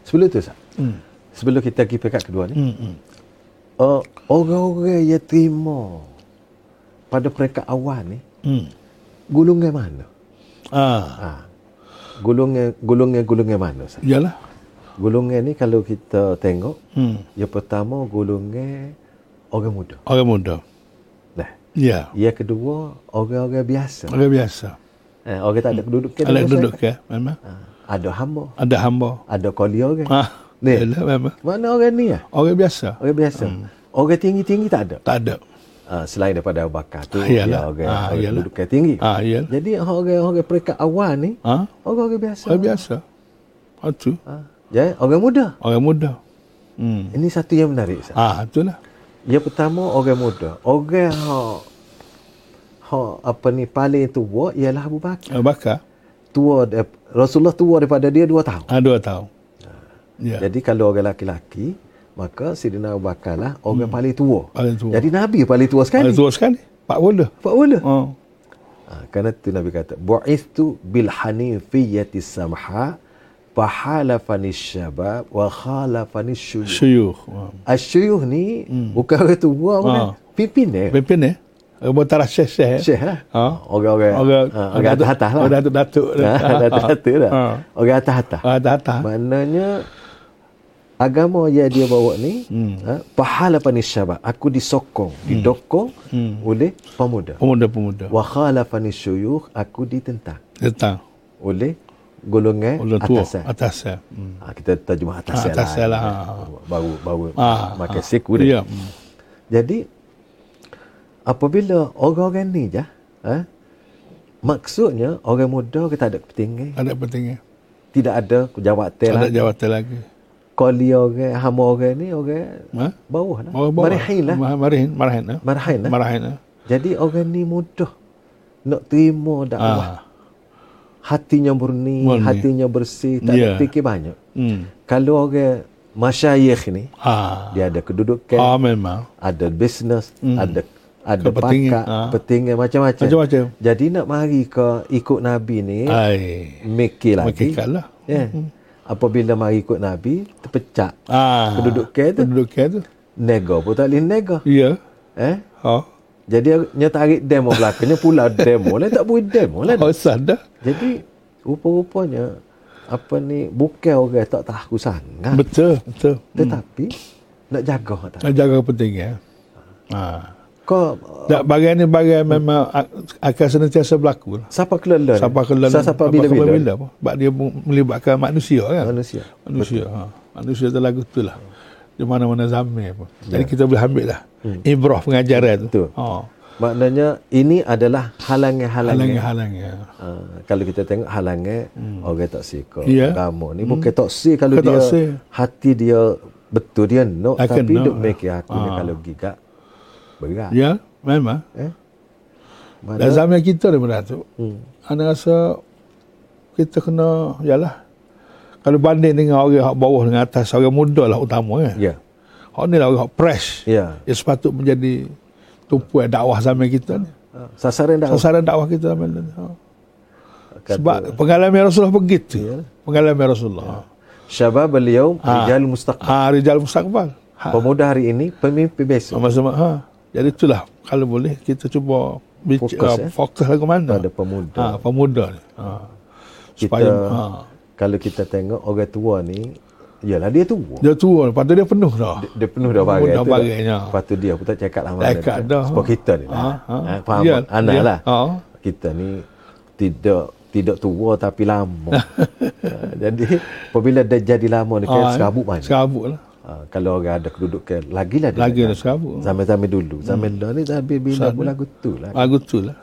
Sebelum tu, Ustaz. Hmm. Sebelum kita pergi peringkat kedua ni. Hmm, hmm. Uh, orang-orang yang terima pada peringkat awal ni, Hmm. golongan mana? Ah, Ha. Golongan golongan golongan mana Ustaz? iyalah. Golongan ni kalau kita tengok, Hmm. yang pertama golongan orang muda. Orang muda. Nah, Ya. yang kedua orang-orang biasa. Orang biasa. Eh, orang tak ada kedudukan. Ada dalam duduk masyarakat. ke? Memang. Ha. Ada hamba, Ada hamba. ada koli orang. Ah, Ni. Yalah, memang. Mana orang ni ya? Orang biasa. Orang biasa. Hmm. Orang tinggi-tinggi tak ada. Tak ada. Uh, selain daripada Abu Bakar tu, dia iyalah. orang, Ah, orang iyalah. kedudukan tinggi. Ah, iyalah. Jadi orang-orang peringkat awal ni, Ah, orang-orang biasa. orang biasa. Itu. Ha. Ya, orang muda. Orang muda. Hmm. Ini satu yang menarik. Ustaz. Ah, itulah. Yang pertama orang muda. Orang ha ha apa ni paling tua ialah Abu Bakar. Abu Bakar. Tua Rasulullah tua daripada dia dua tahun. Ah, dua tahun. Ya. Jadi kalau orang laki-laki, maka Sidina Abu Bakar lah orang paling tua. Paling tua. Jadi Nabi paling tua sekali. Paling tua sekali. Pak Bola. Pak Wala. Oh. Ha, kerana tu Nabi kata, "Bu'ithu bil hanifiyyati samha fahalafani syabab wa khalafani syuyukh." Syuyuh. Oh. Asyuyuh ni bukan orang tua pun. Ha. kan? Pimpinan. Pimpin eh? Orang tarah syekh-syekh. eh? Syekh lah. Ha. Orang-orang Orang, ha, orang atas-atas lah. Orang datuk-datuk. Ha, Datuk-datuk lah. Orang atas-atas. Ah, atas-atas. Maknanya agama yang dia bawa ni hmm. ha, pahala panis syabab. Aku disokong, didokong Hmm. oleh pemuda. Pemuda-pemuda. Wa khalafani syuyukh, aku ditentang Datang. oleh golongan Orang tua. atasan. Atas ya. Hmm. Ha, kita terjemah atasan, Ah, atasan lah. Baru baru Ah, makan ah. siku dia. Ya. Hmm. Jadi apabila orang-orang ni je, ha, maksudnya orang muda kita ada kepentingan, Ada pentingnya. tidak ada jawatan Tak ada lah. jawatan lagi. Orang ni orang Ha? bawah lah. Bawah bawah. Marahin lah. Ma- Marahin, marahin. eh? Marahin lah. Marahin. eh? Jadi orang ni mudah nak terima dakwah. Ah. Hatinya murni, Murni. hatinya bersih, tak ada fikir banyak. Hmm. Kalau orang masyayikh ni, Ah. dia ada kedudukan, Ah, memang. ada bisnes, Hmm. ada ada pakar, ah. petinggan macam-macam. Macam-macam. Jadi nak mari ke ikut Nabi ni, Ai. mikir lagi. Makikan lah. Ya. Apabila mari ikut Nabi, terpecah. Ah. Kedudukan tu. Kedudukan tu. Nego pun tak boleh nego. Ya. Eh? Ha. Jadi nya tarik demo belakangnya pula demo lah tak boleh demo lah. Oh, dah. Jadi rupa-rupanya apa ni bukan orang tak tahu sangat. Betul, betul. Tetapi nak jaga tak. Nak jaga penting ya. Ha. Kau Tak bagian ni bagian memang akan senantiasa berlaku lah. siapa kelala? Siapa kelan Siapa bila-bila? bila? Sebab dia melibatkan manusia kan. Manusia. Manusia. Ha. Manusia tu lagu tu lah. Di mana-mana zaman pun. Jadi kita boleh ambil lah. Ibrah pengajaran tu. Ya. Betul. Ha. Maknanya ini adalah halangan-halangan. Halang-halang ya. Ha, kalau kita tengok halangan orang tak suka Ya. agama ni bukan tak si kalau Bukan dia hati dia betul dia no Akan tapi nak. duk make aku Ah. kalau gigak berat Ya, memang. eh Dan mana zaman kita ni benda tu. hmm. Anda rasa kita kena, yalah. Kalau banding dengan orang hak bawah dengan atas, orang muda lah utama kan. ya Hak ni lah orang hak fresh. ya Dia sepatut menjadi tumpuan dakwah zaman kita ni. Ha, sasaran dah Sasaran dakwah kita zaman ni. Ha. kata, Sebab pengalaman Rasulullah begitu. Ya. Pengalaman Rasulullah. syabab beliau Ah. rijal mustaqbal Ha, Rijal Mustaqbal. Ha. pemuda hari ini pemimpin besok Sama-sama. Ha. Jadi itulah kalau boleh kita cuba Fokus, fokus, eh? fokus lagu mana. pada pemuda Ha, pemuda ni. Ha. kita Supaya ha. kalau kita tengok orang tua ni yalah dia tua dia tua, lepas tu dia penuh dah. dia, dia penuh dah Penuh dah tu bagainya. lepas tu dia pun tak cakap lah mana Cakap dia. dah. sebab kita ni lah Ha, ha. ha, faham Ya, anak dia. lah Ha. kita ni tidak tidak tua tapi lama jadi apabila dah jadi lama ni kan Ha, serabut banyak Serabut lah. Ha, kalau orang ada kedudukan lagilah dia Lagi dah serabut. zaman-zaman dulu zaman dah ni sambil bila pun lagu tu lah Lagu tu lah.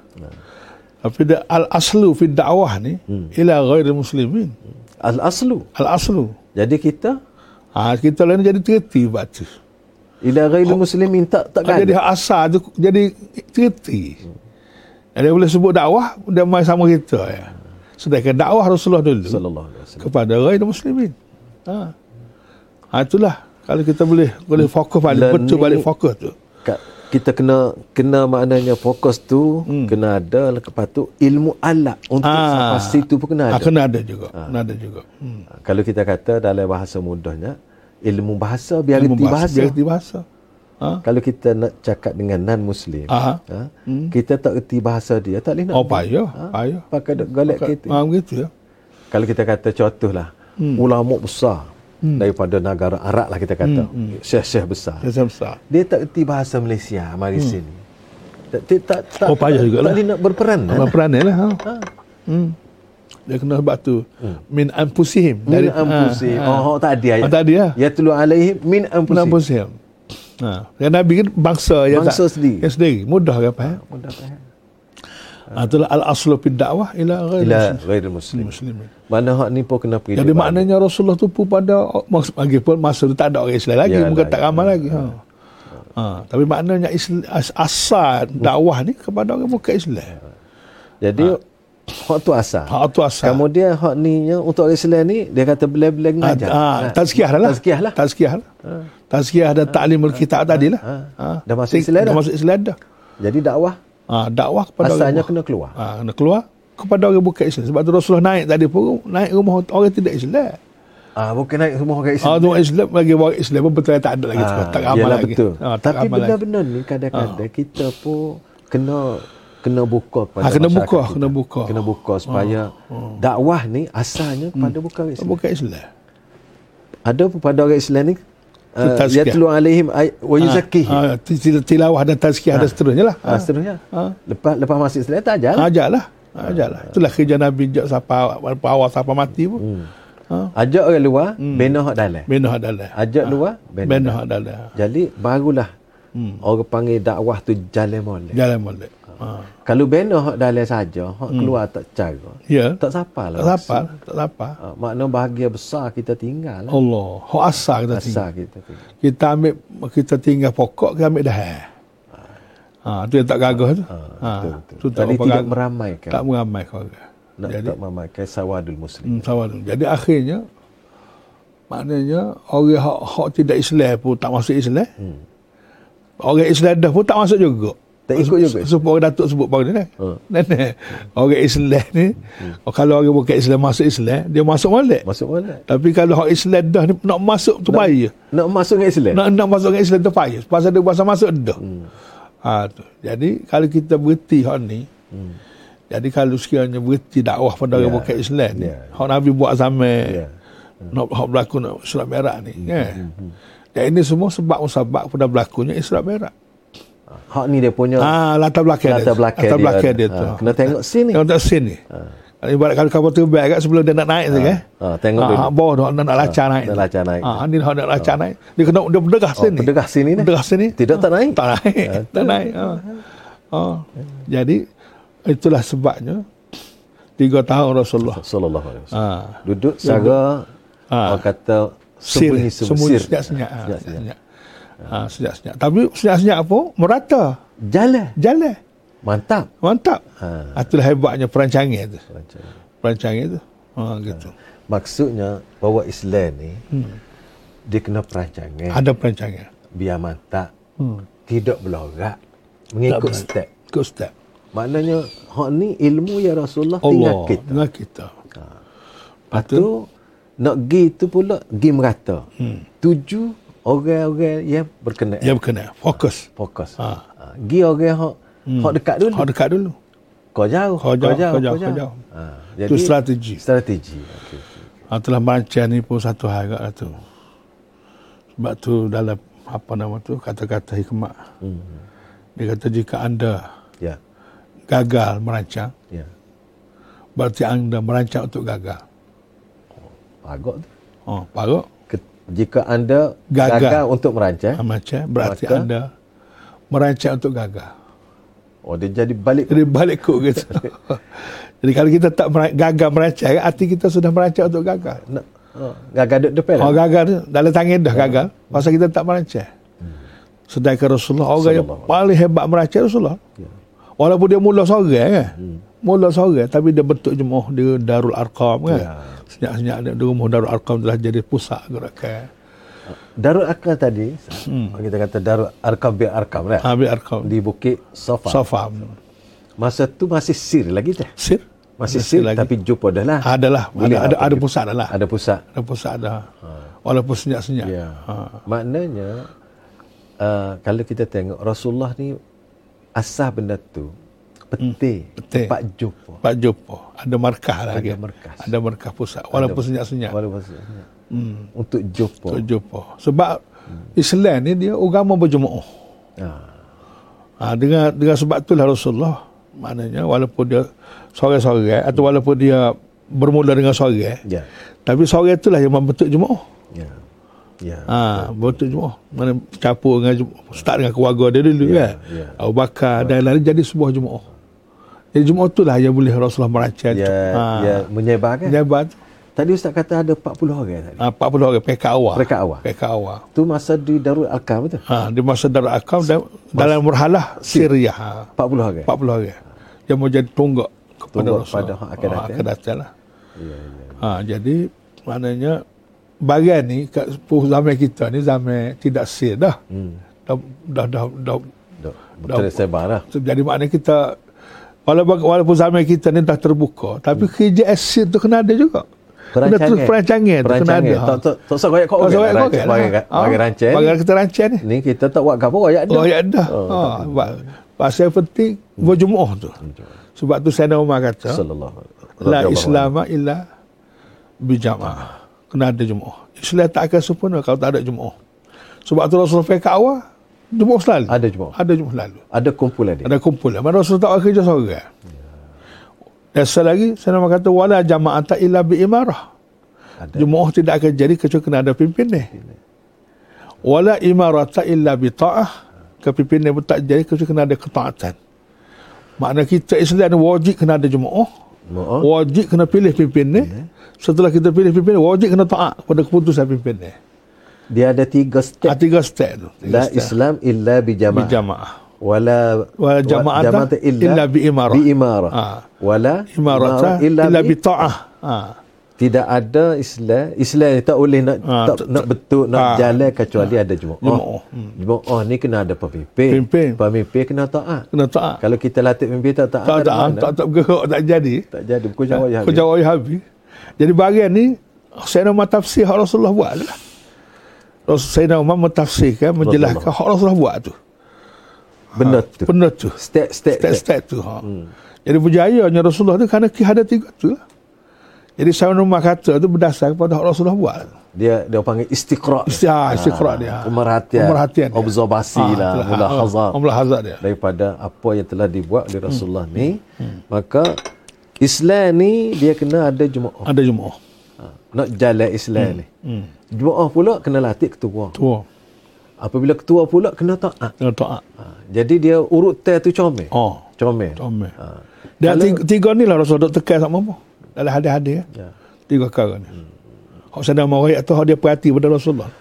Tapi dia, al-aslu fi dakwah ni ila ghairi muslimin. al-aslu Al-aslu. jadi kita Ha, kita lain jadi terti sebab tu. ila ghairi muslimin tak tak Ha, jadi asal tu jadi terti. Jadi dia boleh sebut dakwah, dia main sama kita ya. Sedangkan dakwah Rasulullah dulu sallallahu alaihi wasallam kepada ghairi muslimin. Ha. ha itulah kalau kita boleh boleh fokus balik Dan betul balik fokus tu. Kita kena kena maknanya fokus tu hmm. kena ada lepas tu ilmu alat untuk Ah. sampai situ pun kena Ha, ada. kena ada juga. Kena ada juga. Hmm. Ha, Kalau kita kata dalam bahasa mudahnya ilmu bahasa biar Ilmu reti bahasa. Biar bahasa. Ha? Kalau kita nak cakap dengan non muslim, ha, kita tak reti bahasa dia tak boleh nak. Oh payah, payah. Pakai dok golek kita. Ha, begitu ya. Kalau kita kata contohlah Hmm. ulama besar daripada negara Arab lah kita kata, syekh-syekh besar. Saya besar. Dia tak reti bahasa Malaysia mari sini. Tak tak tak, tak Hmm. Oh, payah jugalah. Tak boleh nak berperan. Abang lah. peranan lah. Ha. Hmm. Dia kena sebab tu. Min anfusihim. Min anfusihim. ha, Oh, tak ada ayat. Oh, tak ada, ya? Ya tulu alaihim min Min anfusihim. anfusihim. Ha. Dan Nabi kan bangsa yang Bangsa tak, sendiri. Yang sendiri. Mudah kan faham? Mudah faham. Ha, itulah al-aslu fid dakwah ila ghairi Ila muslim- ghairi muslim. muslimin. Mana hak ni pun kena pergi. Jadi maknanya Rasulullah tu pun pada maksud lagi pun masa tu tak ada orang Islam lagi, Yalah, bukan tak ya. ramai lagi. Ha. Ha, tapi maknanya Islam, as- asal dakwah ni kepada orang bukan Islam. Jadi hak tu asal. Ha tu asal. Kemudian hak ni untuk orang Islam ni dia kata belah-belah Ah, ngajar. ah, tazkiyah lah. Tazkiyah lah. Tazkiyah lah. Tazkiyah dan taklimul kitab tadi lah. ha. Ah. Dah masuk Islam dah. Dah masuk Islam dah. Jadi dakwah Ah, dakwah kepada asalnya orang kena keluar. ah, kena keluar kepada orang bukan Islam. Sebab tu Rasulullah naik tadi pun naik rumah orang tidak Islam. Ah bukan naik semua orang Islam. Ah, tu orang Islam lagi orang Islam pun betul tak ada lagi Ah, tak ramai lagi. betul. Ah, tak Tapi benda-benda ni kadang-kadang kita pun kena kena buka kepada Ah, kena buka, kita. kena buka. Kena buka supaya dakwah ni asalnya kepada bukan orang Islam. Bukan Islam. Ada pun pada orang Islam ni uh, Tazkiyah. yatlu alaihim wa yuzakkihim. Ah, til- tilawah dan tazkiyah dan seterusnya lah. Ah, seterusnya. Ah. Lepas lepas masuk Islam tak ajar. Ajarlah. Ajarlah. Itulah kerja Nabi jak sampai awal sampai mati pun. Hmm. Ha. Ajak orang luar, bina hak dalam. Benah adalah. Ajak luar, bina. Benah adalah. Jadi barulah orang panggil dakwah tu jalan molek. Jalan molek. Ha. Kalau bina hak dalam saja, hak keluar tak cara. Ya. Tak siapa lah. Tak apa, tak apa. Ah, makna bahagia besar kita tinggal lah. Allah, hak asal kita tinggal. Asal kita tinggal. Kita ambil kita tinggal pokok, kita ambil dah. Ha, tu yang tak gagah tu. Ha, betul, betul. tu tak Jadi tidak gagah. meramaikan. Tak meramai kau. Nak Jadi tak memakai sawadul muslim. hmm, sawal tu. Jadi akhirnya maknanya orang hak, hak tidak Islam pun tak masuk Islam. Hmm. Orang Islam dah pun tak masuk juga. Tak ikut juga? Supaya orang Datuk sebut baru ni. Hmm. Nenek. Orang Islam ni, kalau orang bukan Islam masuk Islam, dia masuk molek. Masuk mana? Tapi kalau hak Islam dah ni, nak masuk tu payah. Nak masuk dengan Islam? Nak nak masuk dengan Islam tu payah. Pasal dia pasal masuk dah. Hmm. Ha, tu. Jadi kalau kita berhenti hak ni, hmm. jadi kalau sekiranya berhenti dakwah pada orang Ya. bukan Islam ni, Ya. hak Nabi buat zaman Ya. nak hak berlaku nak Isra Mi'raj ni, kan? Dan ini semua sebab musabab pada berlakunya Isra Mi'raj. Hak ni dia punya Ah, latar belakang latar dia. belakang latar dia. belakang dia, tu. Ha, kena tengok sini. Yang tak sini. Ha. Ibarat kalau kapal terbang kat sebelum dia nak naik tu kan. Ha, tengok Ah, dulu. bawah tu nak, nak lacar naik. nak lacar naik. Ah, ni nak lacar naik. Dia kena dia berdegah Oh, sini. berdegah sini ni. Berdegah sini. Tidak tak naik. Tak naik. tak naik. Ha. Ha. Jadi itulah sebabnya tiga tahun Rasulullah. Sallallahu alaihi wasallam. Ha. Duduk secara Ha. orang kata sembunyi sembunyi senyap-senyap. Ha, Senyap-senyap. senyap. Ha, senyap-senyap. Tapi senyap-senyap apa? Merata. Jalan. Jalan. Mantap. Mantap. Ha. Ha. Itulah hebatnya perancangan itu. Macam. Perancangan itu. Ha, gitu. Maksudnya bahawa Islam ni Hmm. dia kena perancangan Ada perancangan. biar mantap. Hmm. Tidak belorak mengikut step. Ke Ustaz. Maknanya hak ni ilmu ya Rasulullah Allah. tinggal kita. Dengan kita. Lepas tu nak gi tu pula gi merata. Hmm. Tuju orang-orang yang berkenaan. Dia berkenaan. Fokus. Fokus. Ha. Ha. Gi orang hak hak dekat dulu. Kau dekat dulu. Kau jauh, Kau jauh, kau jauh, kau jauh. Ha. Itu strategi. Strategi. Okay. Ha, telah merancang ni pun satu hal kat tu. Sebab tu dalam apa nama tu kata-kata hikmah. Hmm. Dia kata jika anda Ya. gagal merancang, Ya. berarti anda merancang untuk gagal. Agak tu. Oh, paruk. Jika anda Gagal. gagal, untuk merancang, Merancang berarti Maka? anda merancang untuk gagal. oh dia jadi balik Jadi balik kok gitu. Jadi kalau kita tak mera- gagal merancang, arti kita sudah merancang untuk gagal. nak oh, gagal duduk depan. Lah. gagal tu, dalam tangan dah gagal, pasal kita tak merancang. Sedangkan Rasulullah orang yang paling hebat merancang Rasulullah. Ya. Walaupun dia mula seorang kan. Mula seorang tapi dia bentuk jemaah dia Darul Arqam kan. Ya. Senyap-senyap dia rumah Darul Arqam telah jadi pusat gerakan. Darul Arkam tadi, Hmm. kita kata Darul Arkam bi Arkam lah. Ambil Arqam. Di Bukit Safa. Safa. Masa tu masih sir lagi teh. Sir? Masih sir tapi jumpa dah lah. Adalah. Boleh Ada, ada, apa ada kita- pusat dah lah. Ada pusat. Ada pusat dah. Walaupun senyap-senyap. Ya. Ha. Maknanya uh, kalau kita tengok Rasulullah ni asah benda tu peti, peti. tempat jumpa. Pak jumpa. Ada markah lah. Ada markah. Ada markah pusat. Walaupun senyap-senyap. Walaupun senyap. Hmm. Untuk jumpa. Untuk jumpa. Sebab Islam ni dia agama berjemaah. Ah. Ha, dengan dengan sebab itulah Rasulullah maknanya walaupun dia seorang-seorang atau walaupun dia bermula dengan seorang Ya. tapi seorang itulah yang membentuk jemaah. Ya. Ya. Ha, bentuk jemaah. Mana campur dengan. Start dengan keluarga dia dulu Ya, kan. ya. Abu Bakar dan lain-lain jadi sebuah jemaah. Jadi jemaah itulah yang boleh Rasulullah merancang. Ya, ya menyebarkan. Jabat. Tadi Ustaz kata ada 40 orang tadi. Ha, 40 orang PK awal. Mereka awal. PK awal. Tu masa di Darul Arkam betul? Ha, di masa Darul Akam dan dalam murhalah Syria. Ha, 40 orang. 40 orang. Yang mau jadi tonggak kepada Tonggak Rasulullah. pada hak akan Ha, datang. akan datang lah. Ya, ya. Ha, jadi maknanya bagian ni kat sepuh zaman kita ni zaman tidak sir dah. Hmm. Dah dah dah, dah Dok, betul sebar lah. jadi maknanya kita walaupun walaupun zaman kita ni dah terbuka tapi kerja asid tu kena ada juga. Kena terus perancangan tu kena ada. Perancangan. Ha. Tak tak tak usah koyak kau. Oh, so, kau kan? Bagi Ha. bagi rancang. Bagi kita rancang ni. Ni kita tak buat apa koyak dah. Ya dah. Oh, ha, pasal penting berjemaah tu. Sebab tu Sayyidina Umar kata, Sallallahu la radhiyallahu Islam illa bijamaah. Kena ada jemaah. Islam tak akan sempurna kalau tak ada jemaah. Sebab tu Rasulullah fikir awal, jemaah selalu. Ada jemaah. Ada jemaah selalu. Ada kumpulan dia. Ada kumpul. Mana Rasul tak kerja seorang. Dan sekali lagi, saya nak kata, wala jama'ah tak illa bi imarah. Ada. Jemaah tidak akan jadi kecuali kena ada pimpin ni. Wala imarah tak illa bi ta'ah. Kepimpinan pun tak jadi kecuali kena ada ketaatan. Makna kita Islam ni wajib kena ada jemaah. Wajib kena pilih pimpin ni. Setelah kita pilih pimpin wajib kena taat pada keputusan pimpin ni. Dia ada tiga step. tiga step tu. Tiga La step. Islam illa bi jamaah. Bijamaah. Wala Wala jama'ata illa bi imarah. Bi imarah. Ha. Wala Imarata illa, illa bi ta'ah. Ha. Tidak ada Islam Islam tak boleh nak Ah, tak, nak betul nak ah. jalan kecuali ada jemaah. Jemaah. Jemaah ni kena ada pemimpin. Pimpin. Pemimpin kena taat. Kena taat. Kalau kita latih pemimpin tak taat Tak dari tak, tak, tak bergerak, tak jadi. tak jadi buku jawab ya. Kau jawab habis. Jadi bagian ni, Sayyidina Umar tafsir hak Rasulullah buat lah. Sayyidina Umar mentafsirkan, menjelaskan hak Rasulullah buat tu. benda Ha, tu. Benda tu. Step-step. Step-step tu. Ha. Jadi berjayanya Rasulullah tu kerana ada tiga tu lah. Jadi saya rumah kata tu berdasar kepada hak Rasulullah buat. Dia dia panggil istiqra. Istiqra, istiqra dia. Pemerhatian. Pemerhatian dia. Observasi Ah, lah. itulah. Mula Ah, hazard. Mula hazard dia. Daripada apa yang telah dibuat oleh Rasulullah Hmm. ni. Maka Islam ni dia kena ada jemaah. Ada jemaah. Ha, nak jalan Islam ni. Hmm. Jemaah pula kena latih ketua. Tua. Apabila ketua pula kena taat. Dengan taat. Ha, jadi dia urutan tu comel. Oh. Comel. Comel. Ha. Dan Kalau- tiga, tiga ni lah Rasulullah tekan sama apa. Dalam hadis-hadis. Ya. Tiga kali ni. Hak sedang mawai atau hak dia perhati pada Rasulullah.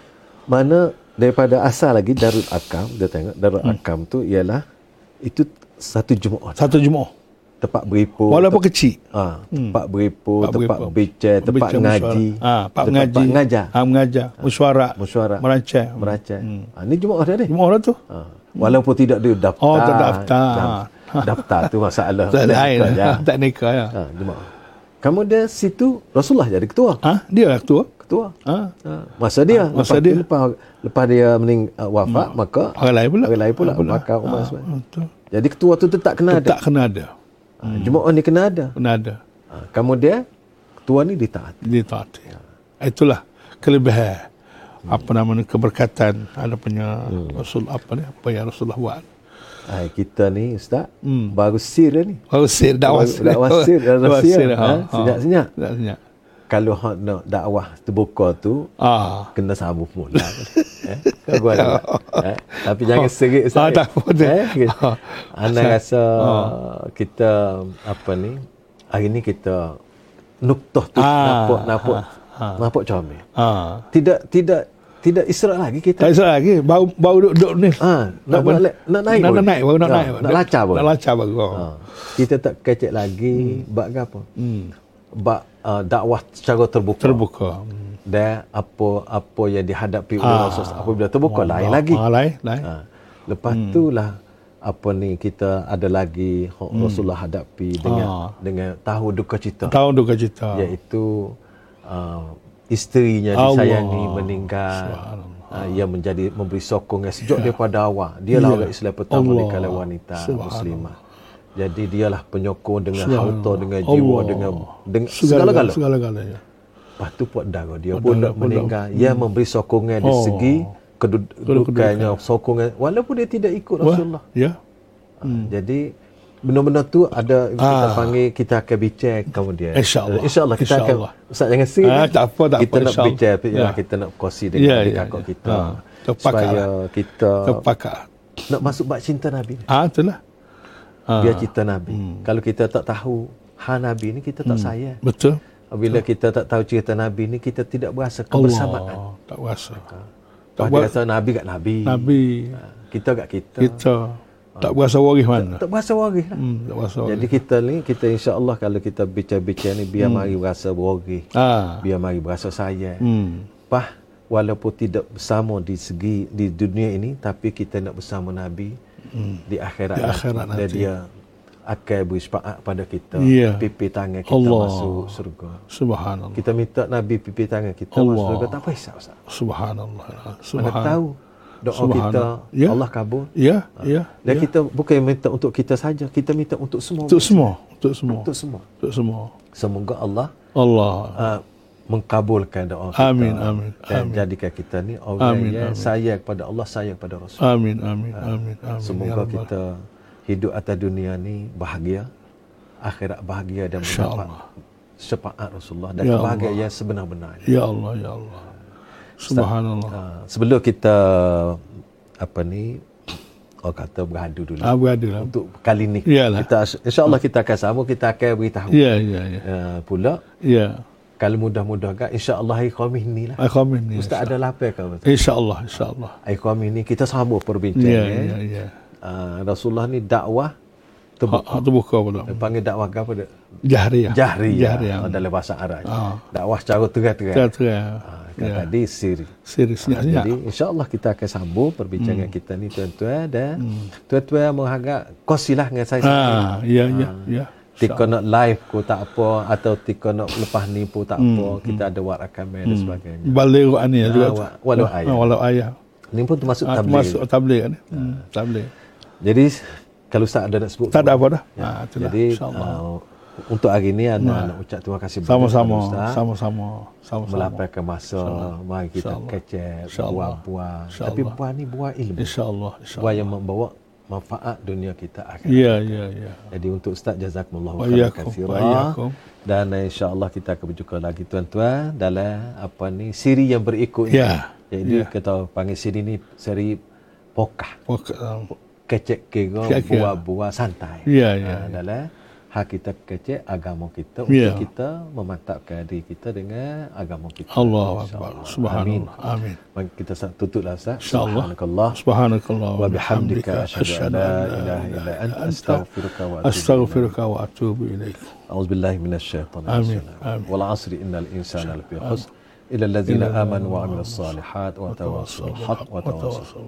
Mana daripada asal lagi Darul Akam dia tengok Darul Hmm. Akam tu ialah itu satu jemaah Satu jemaah. tempat beripu Walaupun kecil. ah tempat beripu Tempat tempat bicara tempat Bicara ngaji. Ah, tempat tempat mengaji. mengajar Ah, mengajar. Mesyuarat. mesyuarat Merancang. merancang ah ni jemaah dia ni Jemaah lah tu. ah walaupun tidak ada daftar Oh, tak daftar. daf- daftar tu masalah Tak lain. Je. Tak nikah ya. ah jemaah kemudian situ Rasulullah jadi ketua Ah, dia lah ketua. ketua Ah. Ah, masa dia masa lepas dia. lepas lepas dia mening uh, wafat maka Orang lain pula. orang lain pula Pula. maka Umar betul. Jadi ketua tu tetap kena ada. Tak kena ada. Ha, Jemaah ni kena ada. Kena ada. Ha, kemudian ketua ni ditaati. Ditaati. Itulah kelebihan. Apa namanya keberkatan ada punya Rasul apa ni apa yang Rasulullah buat. Ha, kita ni ustaz Hmm. baru sir ni. Baru sir dakwah Baru- dakwah sir, dakwah sir. sir, Ha, senyap-senyap. Senyap-senyap. Kalau hak nak dakwah terbuka tu Ah. kena sambung mula. eh? Kau gua ada. eh? Tapi jangan serik Ah, ustaz. tak apa. Eh? Ah. Ana rasa kita apa ni hari ni kita nuktah tu Ah, nampak nampak nampak comel. Ah. Tidak tidak tidak israk lagi kita. Tak isap lagi. Baru baru duduk, duduk ni. Ha, nak, nak, nak, nak naik Nak, nak naik baru nak Ha, naik. Nak lancar pun. Nak lancar baru. Ha. Kita tak kecek lagi bab ke apa? Hmm. Bab uh, dakwah secara terbuka. Terbuka. Hmm. Dan apa apa yang dihadapi oleh Ah. Rasul apabila terbuka lain lagi. Ah, lain, lain. Ha. Lepas hmm. tu lah apa ni kita ada lagi hmm. Rasulullah hadapi dengan Ah. dengan tahu duka cita Tahun duka cita. iaitu uh, isterinya Allah. disayangi meninggal uh, ia menjadi memberi sokong yang sejak daripada awal dialah Ya. orang Islam pertama di Allah. kalangan wanita muslimah jadi dialah penyokong dengan harta dengan jiwa Allah. dengan dengan Segala- segala-gala Segala-galanya. lepas tu puak darah dia pun nak meninggal ia memberi sokongan dari Oh. segi kedudukannya sokongan walaupun dia tidak ikut Rasulullah Ya. Hmm. Jadi benda-benda tu ada kita Ah. panggil kita akan bincang kemudian. InsyaAllah. InsyaAllah kita InsyaAllah. akan Ustaz jangan sering. Ah, tak apa, tak kita apa, nak bincang ya. Ya. kita nak kongsi dengan Ya, adik ya, kakak ya. kita. Ah, terpakat supaya lah. kita Terpakat. nak masuk bab cinta Nabi. Ah, itulah. Ah. Biar cinta Nabi. Kalau kita tak tahu ha Nabi ni kita tak sayang. Betul. Apabila kita tak tahu cerita Nabi ni kita tidak berasa kebersamaan. Allah. Tak rasa. Tak buat- rasa Nabi kat Nabi. Nabi. Ah, Kita kat kita. Kita. Tak berasa waris mana. Tak berasa waris lah. Hmm, tak berasa waris. Jadi kita ni kita insya-Allah kalau kita bincang-bincang ni biar mari berasa beroreh. Ah. Biar mari berasa sayang. Hmm. Pah walaupun tidak bersama di segi di dunia ini tapi kita nak bersama Nabi di akhirat Di akhirat Dan nanti. dia akan beri syafaat pada kita. Ya. Pipi tangan kita Allah. masuk surga. Subhanallah. Kita minta Nabi pipi tangan kita Allah. masuk surga tak payah Ustaz. Subhanallah. Mana Subhanallah. tahu doa kita Ya. Allah kabul. Ya, ya. Dan ya. kita bukan minta untuk kita saja, kita minta untuk semua. Untuk semua. Untuk semua. Untuk semua. Untuk semua. Semoga Allah Allah. uh, mengkabulkan doa kita Amin, amin, dan amin. jadikan kita ni orang Amin, yang amin. sayang kepada Allah sayang kepada Rasul Amin, amin, amin, amin. semoga Ya kita hidup atas dunia ni bahagia akhirat bahagia dan mendapat syafaat Rasulullah dan Ya kebahagiaan yang sebenar-benarnya Ya Allah, ya Allah. Subhanallah. uh, sebelum kita apa ni orang kata beradu dulu Ah, berada lah. untuk kali ni Iyalah. kita insyaallah kita akan sama kita akan beritahu Ya, ya, ya. uh, pula Ya. kalau mudah-mudah kan insyaallah hari Khamis ni lah Akhamin ni. Ustaz ada lapar ke betul? InsyaAllah, insyaAllah. Hari Khamis ni kita sambung perbincangan. Ya, Ya, ya, ya. Uh, Rasulullah ni dakwah terbuka. terbuka pula. Dia panggil dakwah ke apa dia? Jahriyah. Jahriyah Jahriyah. dalam bahasa Arab. Ah. Dakwah secara terang-terang. Terang-terang. Uh, kan tadi siri. Serius senyap senyap. Jadi insya-Allah kita akan sambung perbincangan Hmm. kita ni tuan-tuan dan tuan-tuan mengharap kosilah dengan saya. Ah, ya, ya, ya. Tika nak live ko tak apa atau tika nak lepas ni pun tak Hmm, apa. Kita ada buat rakaman dan sebagainya. Balik ni juga. Ah, wa- walau ayah. Ah, Walau ayah. Ni pun termasuk Ah, tabligh. Masuk tabligh ni. Hmm, tabligh. Jadi kalau Ustaz ada nak sebut Tak ada apa dah. Ya. Ha, itulah, Jadi insyaAllah. uh, untuk hari ini anda nak ucap terima kasih banyak Sama-sama, sama-sama, sama-sama. melapangkan masa mari kita kecek buah-buah InsyaAllah. tapi buah ni buah ilmu. InsyaAllah, buah insyaAllah. yang membawa manfaat dunia kita akhirat. Ya, ya, ya. jadi untuk Ustaz jazakumullah khairan katsira. dan insya-Allah kita akan berjumpa lagi tuan-tuan dalam apa ni siri yang berikutnya Ya, jadi ya. kita panggil siri ni siri pokah. Um, kecek kira Kecek-kira. buah-buah santai. Ya, ya, Ha, dalam hak kita kecek agama kita Ya. untuk kita memantapkan diri kita dengan agama kita Allah InsyaAllah. Akbar. Subhanallah. Amin. Mari kita sa- tutuplah Ustaz. InsyaAllah. Subhanakallah. Subhanakallah Wa bihamdika asyhadu an la ilaha illa anta astaghfiruka wa atubu ilaik. astaghfiruka wa atubu ilaik. أعوذ بالله من الشيطان آمين. الرجيم آمين. والعصر إن الإنسان لفي خسر إلا الذين آمنوا وعملوا الصالحات وتواصوا بالحق وتواصوا وتواصل